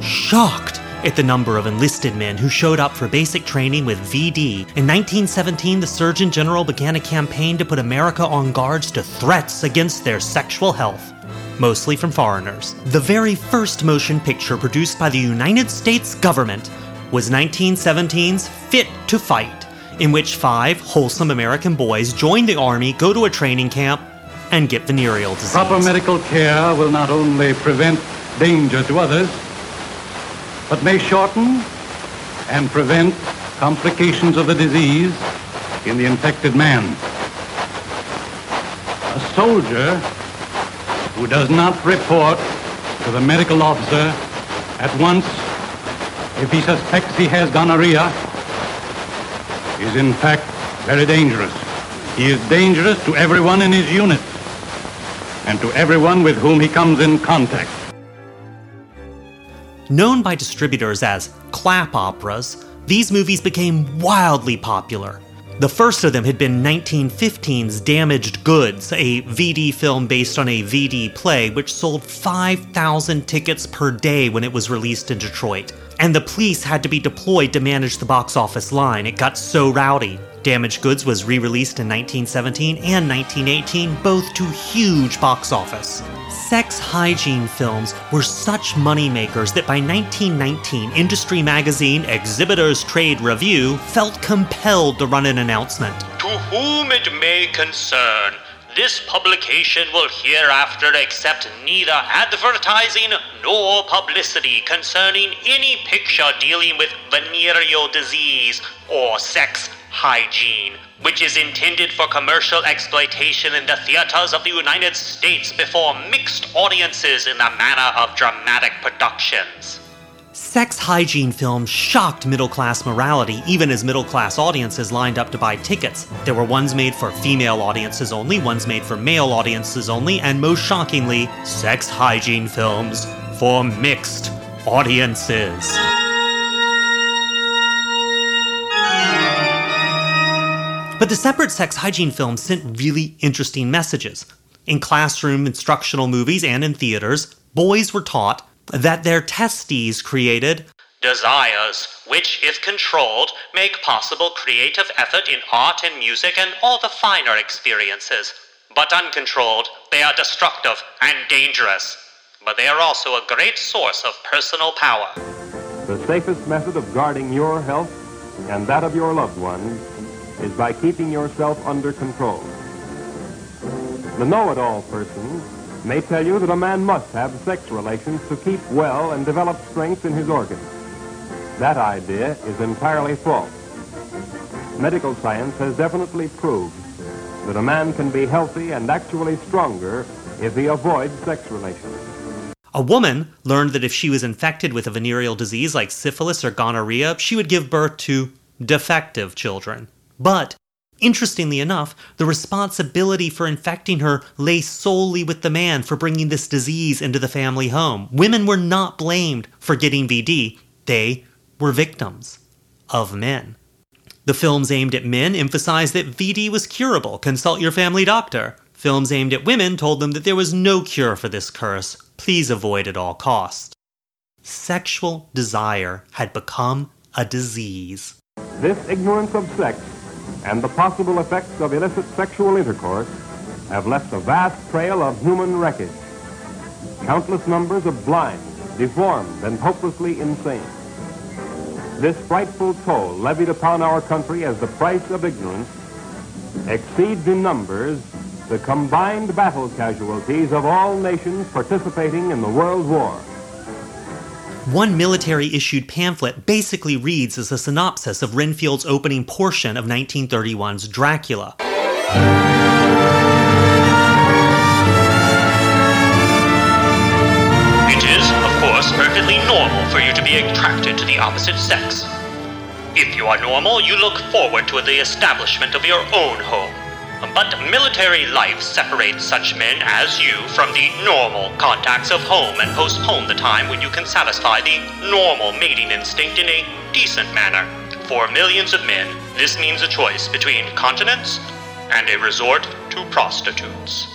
Shocked at the number of enlisted men who showed up for basic training with VD. In 1917, the Surgeon General began a campaign to put America on guards to threats against their sexual health, mostly from foreigners. The very first motion picture produced by the United States government was 1917's Fit to Fight, in which five wholesome American boys join the army, go to a training camp, and get venereal disease. Proper medical care will not only prevent danger to others, but may shorten and prevent complications of the disease in the infected man. A soldier who does not report to the medical officer at once if he suspects he has gonorrhea is in fact very dangerous. He is dangerous to everyone in his unit and to everyone with whom he comes in contact. Known by distributors as clap operas, these movies became wildly popular. The first of them had been 1915's Damaged Goods, a VD film based on a VD play which sold 5,000 tickets per day when it was released in Detroit. And the police had to be deployed to manage the box office line. It got so rowdy. Damaged Goods was re released in 1917 and 1918, both to huge box office. Sex hygiene films were such moneymakers that by 1919, industry magazine Exhibitors Trade Review felt compelled to run an announcement. To whom it may concern, this publication will hereafter accept neither advertising nor publicity concerning any picture dealing with venereal disease or sex hygiene, which is intended for commercial exploitation in the theaters of the United States before mixed audiences in the manner of dramatic productions. Sex hygiene films shocked middle class morality, even as middle class audiences lined up to buy tickets. There were ones made for female audiences only, ones made for male audiences only, and most shockingly, sex hygiene films for mixed audiences. But the separate sex hygiene films sent really interesting messages. In classroom instructional movies and in theaters, boys were taught that their testes created Desires, which, if controlled, make possible creative effort in art and music and all the finer experiences. But uncontrolled, they are destructive and dangerous. But they are also a great source of personal power. The safest method of guarding your health and that of your loved ones is by keeping yourself under control. The know-it-all person may tell you that a man must have sex relations to keep well and develop strength in his organs. That idea is entirely false. Medical science has definitely proved that a man can be healthy and actually stronger if he avoids sex relations. A woman learned that if she was infected with a venereal disease like syphilis or gonorrhea, she would give birth to defective children. But, interestingly enough, the responsibility for infecting her lay solely with the man for bringing this disease into the family home. Women were not blamed for getting VD, they were victims of men. The films aimed at men emphasized that VD was curable, consult your family doctor. Films aimed at women told them that there was no cure for this curse, please avoid at all cost. Sexual desire had become a disease. This ignorance of sex and the possible effects of illicit sexual intercourse have left a vast trail of human wreckage. Countless numbers of blind, deformed, and hopelessly insane. This frightful toll levied upon our country as the price of ignorance exceeds in numbers the combined battle casualties of all nations participating in the World War. One military issued pamphlet basically reads as a synopsis of Renfield's opening portion of 1931's Dracula. It is, of course, perfectly normal for you to be attracted to the opposite sex. If you are normal, you look forward to the establishment of your own home. But military life separates such men as you from the normal contacts of home and postpone the time when you can satisfy the normal mating instinct in a decent manner. For millions of men, this means a choice between continence and a resort to prostitutes.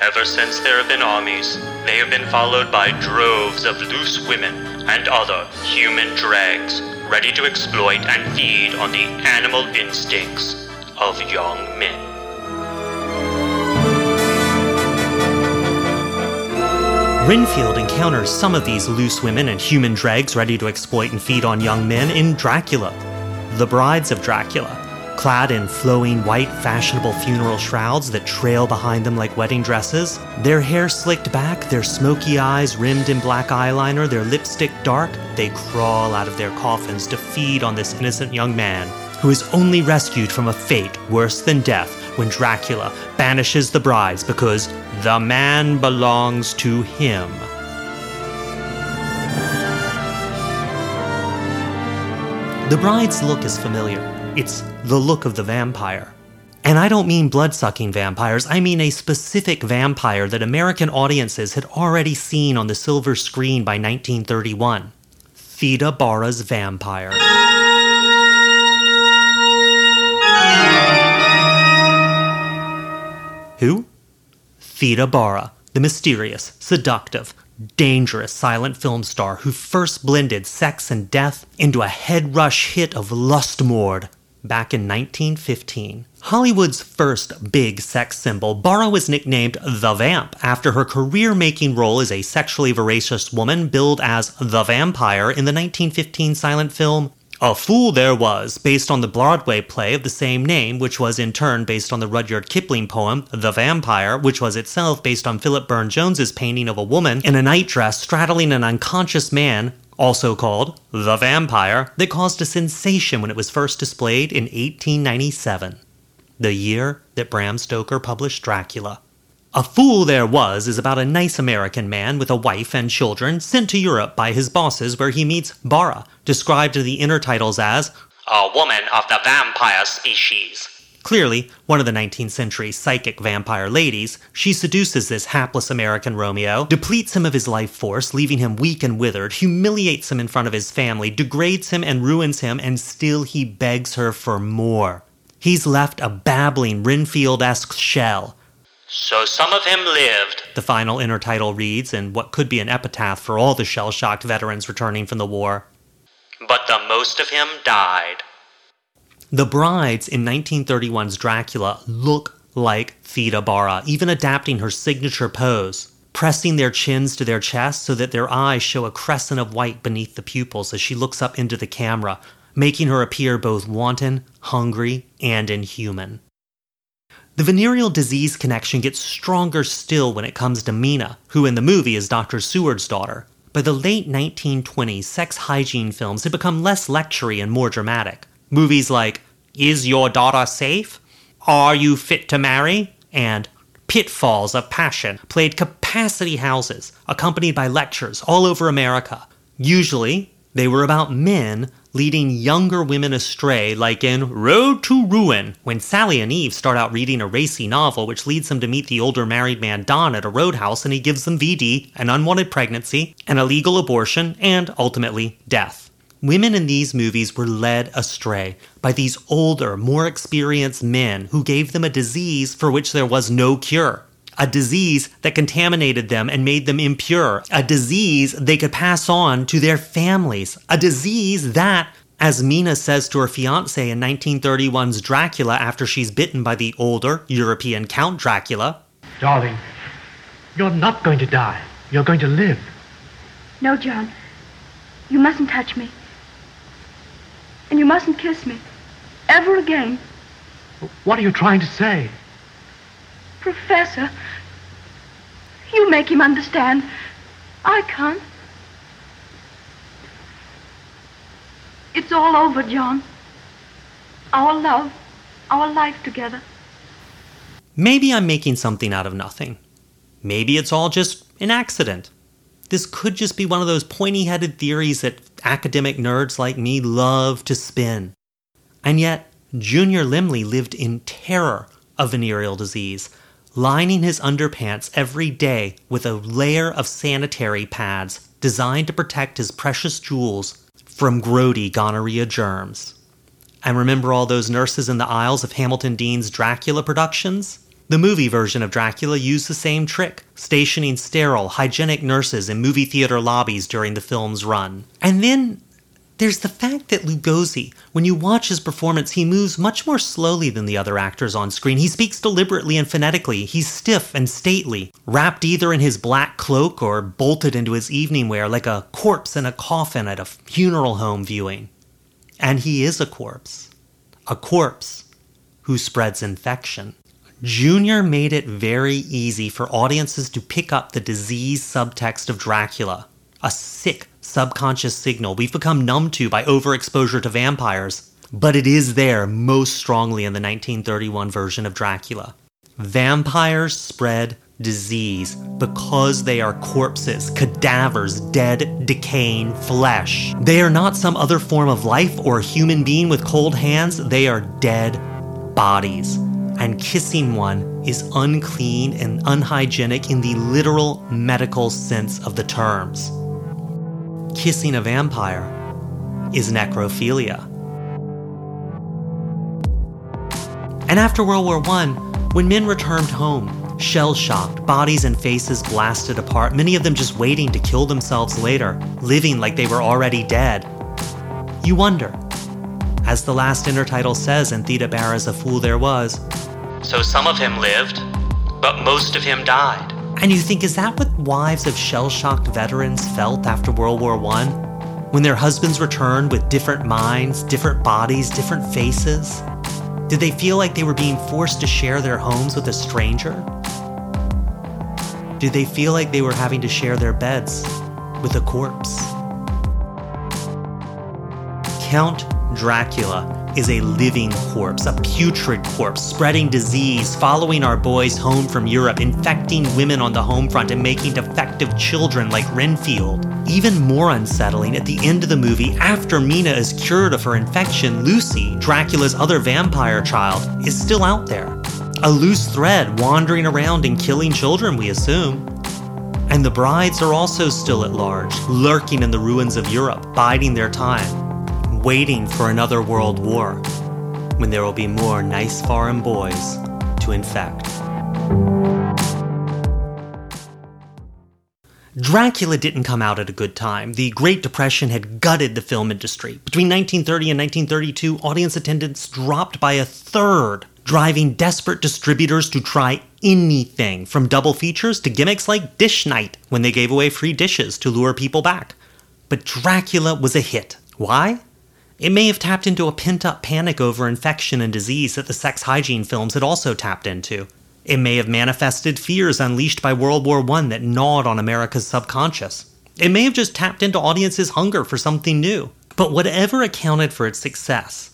Ever since there have been armies, they have been followed by droves of loose women and other human dregs ready to exploit and feed on the animal instincts of young men. Renfield encounters some of these loose women and human dregs ready to exploit and feed on young men in Dracula. The Brides of Dracula, clad in flowing white fashionable funeral shrouds that trail behind them like wedding dresses, their hair slicked back, their smoky eyes rimmed in black eyeliner, their lipstick dark, they crawl out of their coffins to feed on this innocent young man who is only rescued from a fate worse than death when Dracula banishes the brides because the man belongs to him. The bride's look is familiar. It's the look of the vampire. And I don't mean blood sucking vampires, I mean a specific vampire that American audiences had already seen on the silver screen by 1931 Theda Bara's Vampire. Who? Theda Bara, the mysterious, seductive, dangerous silent film star who first blended sex and death into a head rush hit of Lustmord back in 1915. Hollywood's first big sex symbol, Bara was nicknamed The Vamp after her career making role as a sexually voracious woman billed as the vampire in the 1915 silent film a Fool There Was, based on the Broadway play of the same name, which was in turn based on the Rudyard Kipling poem The Vampire, which was itself based on Philip Burne Jones's painting of a woman in a nightdress straddling an unconscious man, also called The Vampire, that caused a sensation when it was first displayed in 1897, the year that Bram Stoker published Dracula. A Fool There Was is about a nice American man with a wife and children sent to Europe by his bosses where he meets Bara, described in the inner titles as A woman of the vampire species. Clearly, one of the 19th century psychic vampire ladies, she seduces this hapless American Romeo, depletes him of his life force, leaving him weak and withered, humiliates him in front of his family, degrades him and ruins him, and still he begs her for more. He's left a babbling Renfield esque shell, So some of him lived. the final inner title reads, in what could be an epitaph for all the shell shocked veterans returning from the war. But the most of him died. The brides in 1931's Dracula look like Theda Bara, even adapting her signature pose, pressing their chins to their chests so that their eyes show a crescent of white beneath the pupils as she looks up into the camera, making her appear both wanton, hungry, and inhuman. The venereal disease connection gets stronger still when it comes to Mina, who in the movie is Dr. Seward's daughter. By the late 1920s, sex hygiene films had become less lectury and more dramatic. Movies like Is Your Daughter Safe? Are You Fit to Marry? and Pitfalls of Passion played capacity houses, accompanied by lectures all over America. Usually, they were about men leading younger women astray, like in Road to Ruin, when Sally and Eve start out reading a racy novel which leads them to meet the older married man Don at a roadhouse and he gives them VD, an unwanted pregnancy, an illegal abortion, and ultimately death. Women in these movies were led astray by these older, more experienced men who gave them a disease for which there was no cure. A disease that contaminated them and made them impure. A disease they could pass on to their families. A disease that, as Mina says to her fiance in 1931's Dracula after she's bitten by the older European Count Dracula, Darling, you're not going to die. You're going to live. No, John. You mustn't touch me. And you mustn't kiss me. Ever again. What are you trying to say? Professor, you make him understand. I can't. It's all over, John. Our love, our life together. Maybe I'm making something out of nothing. Maybe it's all just an accident. This could just be one of those pointy headed theories that academic nerds like me love to spin. And yet, Junior Laemmle lived in terror of venereal disease, lining his underpants every day with a layer of sanitary pads designed to protect his precious jewels from grody gonorrhea germs. And remember all those nurses in the aisles of Hamilton Deane's Dracula productions? The movie version of Dracula used the same trick, stationing sterile, hygienic nurses in movie theater lobbies during the film's run. And then there's the fact that Lugosi, when you watch his performance, he moves much more slowly than the other actors on screen. He speaks deliberately and phonetically. He's stiff and stately, wrapped either in his black cloak or bolted into his evening wear like a corpse in a coffin at a funeral home viewing. And he is a corpse. A corpse who spreads infection. Junior made it very easy for audiences to pick up the disease subtext of Dracula, a sick subconscious signal we've become numb to by overexposure to vampires. But it is there most strongly in the 1931 version of Dracula. Vampires spread disease because they are corpses, cadavers, dead, decaying flesh. They are not some other form of life or a human being with cold hands, they are dead bodies and kissing one is unclean and unhygienic in the literal medical sense of the terms. Kissing a vampire is necrophilia. And after World War I, when men returned home, shell shocked, bodies and faces blasted apart, many of them just waiting to kill themselves later, living like they were already dead, you wonder, as the last intertitle says in Theda Bara's A Fool There Was, So some of him lived, but most of him died. And you think, is that what wives of shell shocked veterans felt after World War I? When their husbands returned with different minds, different bodies, different faces? Did they feel like they were being forced to share their homes with a stranger? Did they feel like they were having to share their beds with a corpse? Count Dracula is a living corpse, a putrid corpse, spreading disease, following our boys home from Europe, infecting women on the home front, and making defective children like Renfield. Even more unsettling, at the end of the movie, after Mina is cured of her infection, Lucy, Dracula's other vampire child, is still out there. A loose thread wandering around and killing children, we assume. And the brides are also still at large, lurking in the ruins of Europe, biding their time waiting for another world war when there will be more nice foreign boys to infect. Dracula didn't come out at a good time. The Great Depression had gutted the film industry. Between 1930 and 1932, audience attendance dropped by a third, driving desperate distributors to try anything from double features to gimmicks like Dish Night when they gave away free dishes to lure people back. But Dracula was a hit. Why? It may have tapped into a pent up panic over infection and disease that the sex hygiene films had also tapped into. It may have manifested fears unleashed by World War I that gnawed on America's subconscious. It may have just tapped into audiences' hunger for something new. But whatever accounted for its success,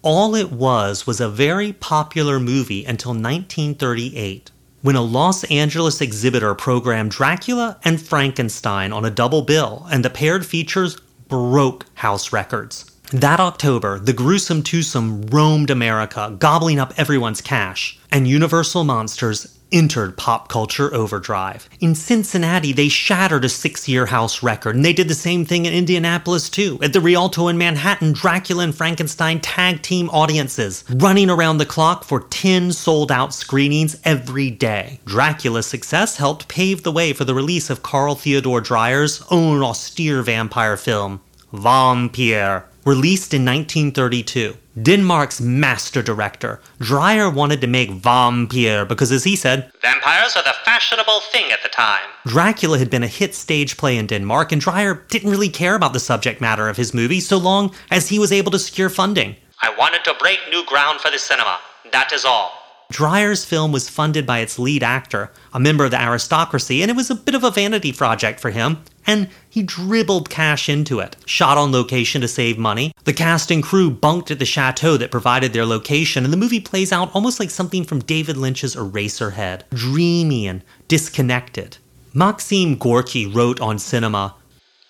all it was was a very popular movie until 1938, when a Los Angeles exhibitor programmed Dracula and Frankenstein on a double bill, and the paired features broke house records. That October, the gruesome twosome roamed America, gobbling up everyone's cash, and Universal Monsters entered pop culture overdrive. In Cincinnati, they shattered a six year house record, and they did the same thing in Indianapolis too. At the Rialto in Manhattan, Dracula and Frankenstein tag team audiences, running around the clock for 10 sold out screenings every day. Dracula's success helped pave the way for the release of Carl Theodor Dreyer's own austere vampire film, Vampyr, released in 1932. Denmark's master director, Dreyer wanted to make Vampyr because, as he said, Vampires are the fashionable thing at the time. Dracula had been a hit stage play in Denmark, and Dreyer didn't really care about the subject matter of his movie so long as he was able to secure funding. I wanted to break new ground for the cinema. That is all. Dreyer's film was funded by its lead actor, a member of the aristocracy, and it was a bit of a vanity project for him, and he dribbled cash into it. Shot on location to save money. The cast and crew bunked at the chateau that provided their location, and the movie plays out almost like something from David Lynch's Eraserhead, dreamy and disconnected. Maxim Gorky wrote on cinema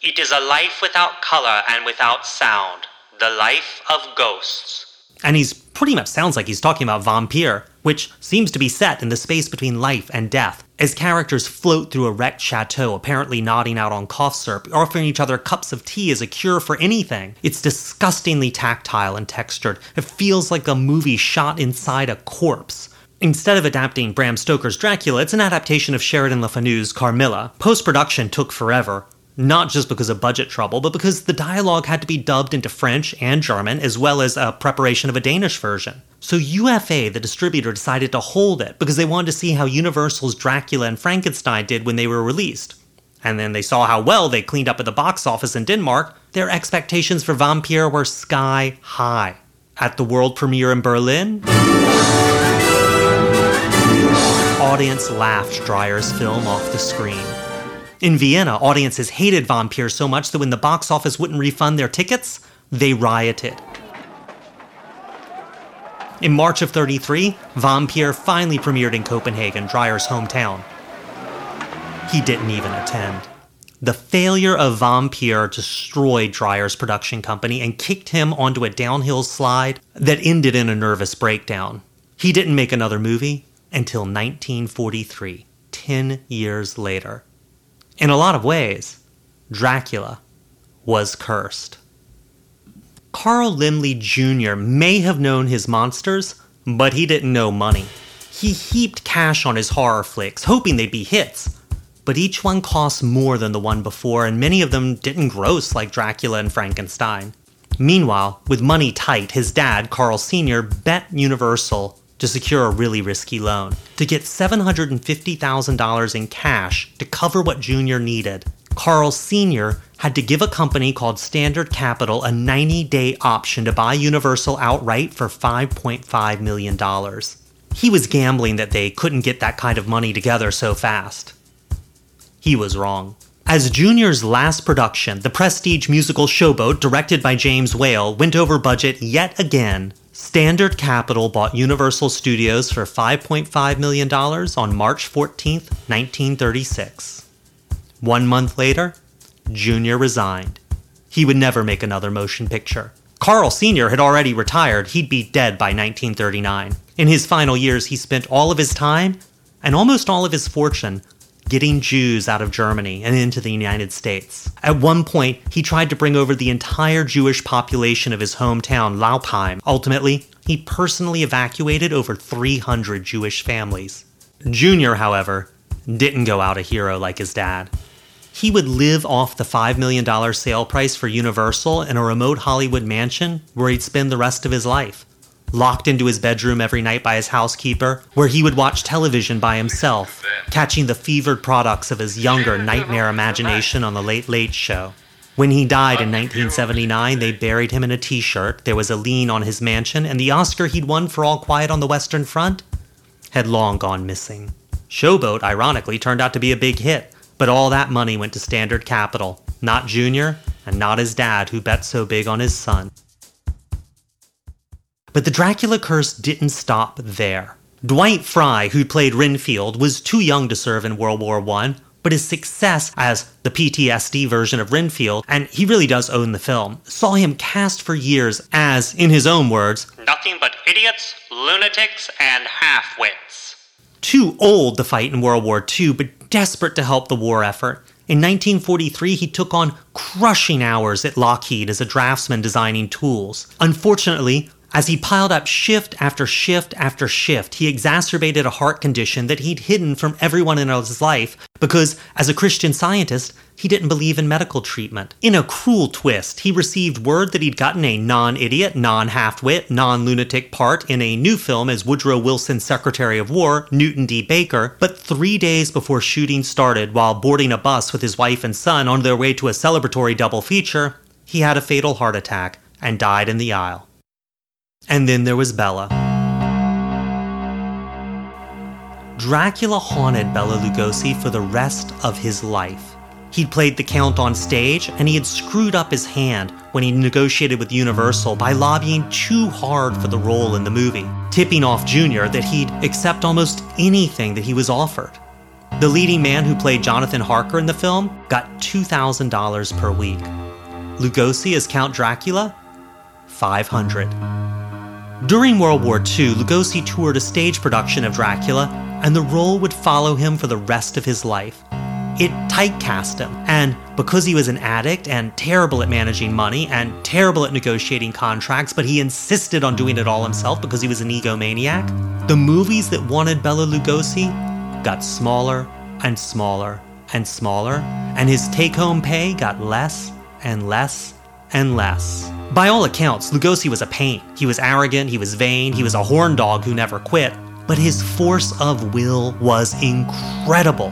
It is a life without color and without sound, the life of ghosts. And he's pretty much sounds like he's talking about Vampyr, which seems to be set in the space between life and death, as characters float through a wrecked chateau, apparently nodding out on cough syrup, offering each other cups of tea as a cure for anything. It's disgustingly tactile and textured. It feels like a movie shot inside a corpse. Instead of adapting Bram Stoker's Dracula, it's an adaptation of Sheridan Le Fanu's Carmilla. Post production took forever, not just because of budget trouble, but because the dialogue had to be dubbed into French and German, as well as a preparation of a Danish version. So UFA, the distributor, decided to hold it because they wanted to see how Universal's Dracula and Frankenstein did when they were released. And then they saw how well they cleaned up at the box office in Denmark. Their expectations for Vampyr were sky high. At the world premiere in Berlin, audience laughed Dreyer's film off the screen. In Vienna, audiences hated Vampyr so much that when the box office wouldn't refund their tickets, they rioted. In March of 33, Vampyr finally premiered in Copenhagen, Dreyer's hometown. He didn't even attend. The failure of Vampyr destroyed Dreyer's production company and kicked him onto a downhill slide that ended in a nervous breakdown. He didn't make another movie until 1943, 10 years later. In a lot of ways, Dracula was cursed. Carl Laemmle Jr. may have known his monsters, but he didn't know money. He heaped cash on his horror flicks, hoping they'd be hits, but each one cost more than the one before, and many of them didn't gross like Dracula and Frankenstein. Meanwhile, with money tight, his dad, Carl Sr., bet Universal to secure a really risky loan to get $750,000 in cash to cover what Jr. needed. Carl Sr. had to give a company called Standard Capital a 90 day option to buy Universal outright for $5.5 million. He was gambling that they couldn't get that kind of money together so fast. He was wrong. As Junior's last production, the prestige musical Showboat, directed by James Whale, went over budget yet again. Standard Capital bought Universal Studios for $5.5 million on March 14, 1936. One month later, Junior resigned. He would never make another motion picture. Carl Sr. had already retired, he'd be dead by 1939. In his final years, he spent all of his time and almost all of his fortune getting Jews out of Germany and into the United States. At one point, he tried to bring over the entire Jewish population of his hometown, Laupheim. Ultimately, he personally evacuated over 300 Jewish families. Junior, however, didn't go out a hero like his dad. He would live off the $5 million sale price for Universal in a remote Hollywood mansion where he'd spend the rest of his life. Locked into his bedroom every night by his housekeeper, where he would watch television by himself, catching the fevered products of his younger nightmare imagination on The Late Late Show. When he died in 1979, they buried him in a t shirt. There was a lien on his mansion, and the Oscar he'd won for All Quiet on the Western Front had long gone missing. Showboat, ironically, turned out to be a big hit, but all that money went to Standard Capital, not Junior, and not his dad, who bet so big on his son. But the Dracula curse didn't stop there. Dwight Frye, who played Renfield, was too young to serve in World War I, but his success as the PTSD version of Renfield, and he really does own the film, saw him cast for years as, in his own words, nothing but idiots, lunatics, and half-wits. Too old to fight in World War II, but desperate to help the war effort. In 1943, he took on crushing hours at Lockheed as a draftsman designing tools. Unfortunately, as he piled up shift after shift after shift, he exacerbated a heart condition that he'd hidden from everyone in his life because, as a Christian scientist, he didn't believe in medical treatment. In a cruel twist, he received word that he'd gotten a non idiot, non half wit, non lunatic part in a new film as Woodrow Wilson's Secretary of War, Newton D. Baker, but three days before shooting started, while boarding a bus with his wife and son on their way to a celebratory double feature, he had a fatal heart attack and died in the aisle. And then there was Bela. Dracula haunted Bela Lugosi for the rest of his life. He'd played the Count on stage, and he had screwed up his hand when he negotiated with Universal by lobbying too hard for the role in the movie, tipping off Jr. that he'd accept almost anything that he was offered. The leading man who played Jonathan Harker in the film got $2,000 per week. Lugosi as Count Dracula? 500. During World War II, Lugosi toured a stage production of Dracula, and the role would follow him for the rest of his life. It typecast him, and because he was an addict and terrible at managing money and terrible at negotiating contracts, but he insisted on doing it all himself because he was an egomaniac, the movies that wanted Bela Lugosi got smaller and smaller and smaller, and his take home pay got less and less and less. By all accounts, Lugosi was a pain. He was arrogant, he was vain, he was a horn dog who never quit, but his force of will was incredible.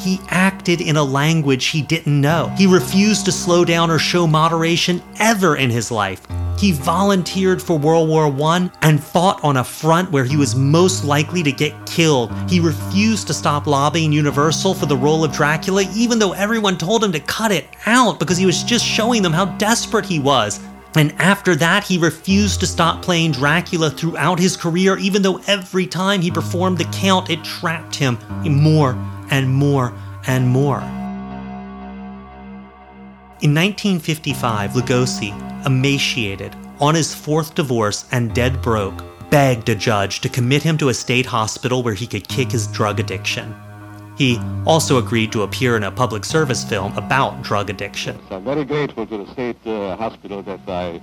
He acted in a language he didn't know. He refused to slow down or show moderation ever in his life. He volunteered for World War I and fought on a front where he was most likely to get killed. He refused to stop lobbying Universal for the role of Dracula, even though everyone told him to cut it out because he was just showing them how desperate he was. And after that, he refused to stop playing Dracula throughout his career, even though every time he performed the Count, it trapped him more and more and more. In 1955, Lugosi, emaciated, on his fourth divorce and dead broke, begged a judge to commit him to a state hospital where he could kick his drug addiction. He also agreed to appear in a public service film about drug addiction. I'm very grateful to the state uh, hospital that I,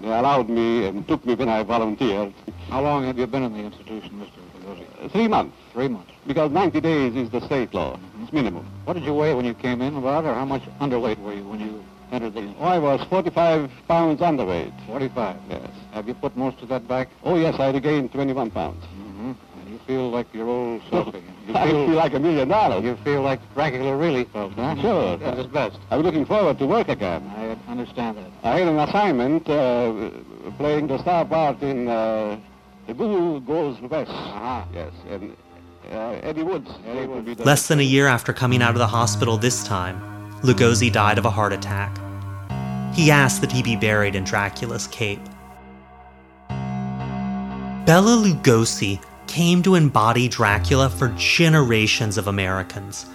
they allowed me and took me when I volunteered. How long have you been in the institution, Mr. Lugosi? Uh, three months. Three months. Because 90 days is the state law. It's minimum. What did you weigh when you came in about, or how much underweight were you when you entered the... Oh, I was 45 pounds underweight. 45? Yes. Have you put most of that back? Oh, yes, I regained 21 pounds. You feel like your old self again. You I feel like a million dollars. You feel like Dracula really felt, huh? Sure. That's his best. I'm looking forward to work again. I understand that. I had an assignment uh, playing the star part in uh, The Ghoul Goes West. Uh-huh. Yes, and uh, Eddie Woods. Eddie Woods. Less than a year after coming out of the hospital this time, Lugosi died of a heart attack. He asked that he be buried in Dracula's cape. Bela Lugosi came to embody Dracula for generations of Americans.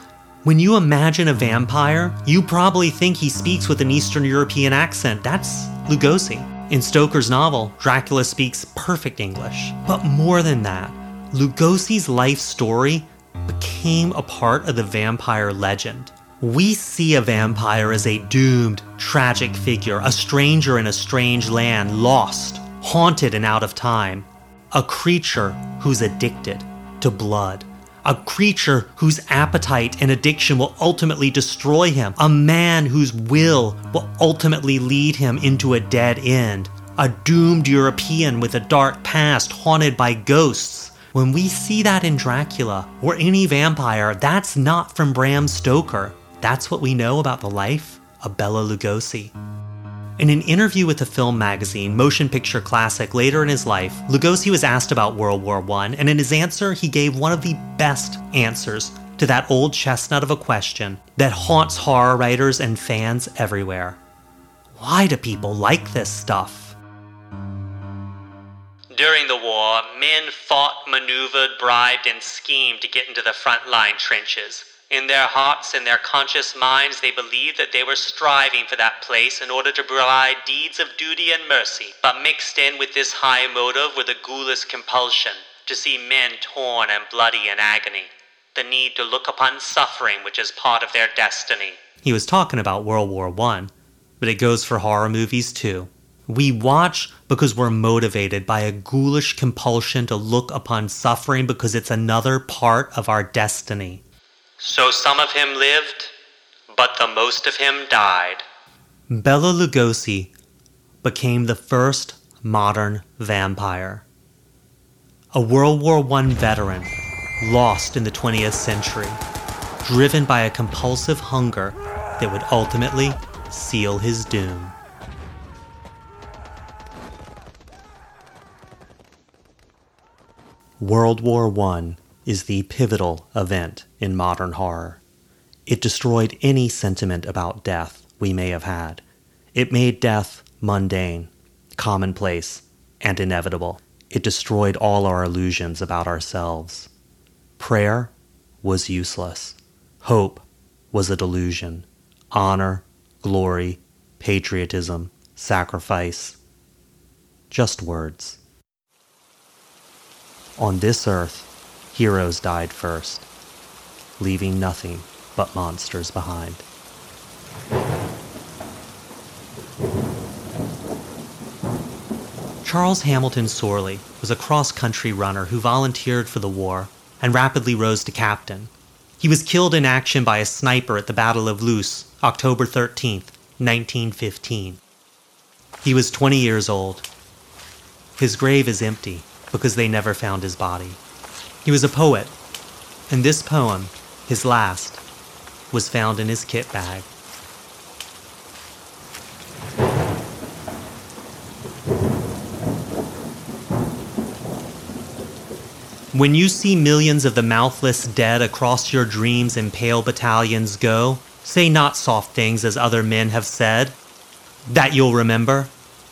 When you imagine a vampire, you probably think he speaks with an Eastern European accent. That's Lugosi. In Stoker's novel, Dracula speaks perfect English. But more than that, Lugosi's life story became a part of the vampire legend. We see a vampire as a doomed, tragic figure, a stranger in a strange land, lost, haunted, and out of time. A creature who's addicted to blood. A creature whose appetite and addiction will ultimately destroy him. A man whose will will ultimately lead him into a dead end. A doomed European with a dark past haunted by ghosts. When we see that in Dracula or any vampire, that's not from Bram Stoker. That's what we know about the life of Bela Lugosi. In an interview with the film magazine Motion Picture Classic later in his life, Lugosi was asked about World War I, and in his answer, he gave one of the best answers to that old chestnut of a question that haunts horror writers and fans everywhere. Why do people like this stuff? During the war, men fought, maneuvered, bribed, and schemed to get into the front line trenches. In their hearts and their conscious minds, they believed that they were striving for that place in order to provide deeds of duty and mercy. But mixed in with this high motive were the ghoulish compulsion to see men torn and bloody in agony, the need to look upon suffering which is part of their destiny. He was talking about World War I, but it goes for horror movies too. We watch because we're motivated by a ghoulish compulsion to look upon suffering because it's another part of our destiny. So some of him lived, but the most of him died. Bela Lugosi became the first modern vampire. A World War I veteran lost in the 20th century, driven by a compulsive hunger that would ultimately seal his doom. World War I is the pivotal event in modern horror. It destroyed any sentiment about death we may have had. It made death mundane, commonplace, and inevitable. It destroyed all our illusions about ourselves. Prayer was useless. Hope was a delusion. Honor, glory, patriotism, sacrifice. Just words. On this earth, heroes died first, leaving nothing but monsters behind. Charles Hamilton Sorley was a cross country runner who volunteered for the war and rapidly rose to captain. He was killed in action by a sniper at the Battle of Loos, October 13, 1915. He was 20 years old. His grave is empty because they never found his body. He was a poet, and this poem, his last, was found in his kit bag. When you see millions of the mouthless dead across your dreams in pale battalions go, say not soft things as other men have said, that you'll remember,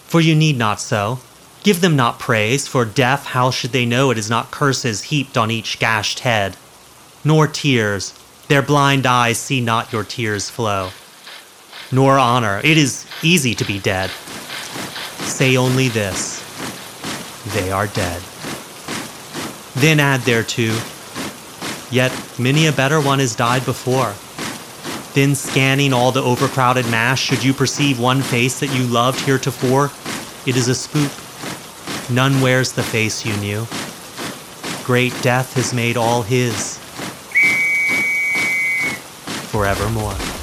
for you need not so. Give them not praise, for deaf how should they know it is not curses heaped on each gashed head? Nor tears, their blind eyes see not your tears flow. Nor honor, it is easy to be dead. Say only this they are dead. Then add thereto, yet many a better one has died before. Then scanning all the overcrowded mass, should you perceive one face that you loved heretofore, it is a spook None wears the face you knew. Great death has made all his forevermore.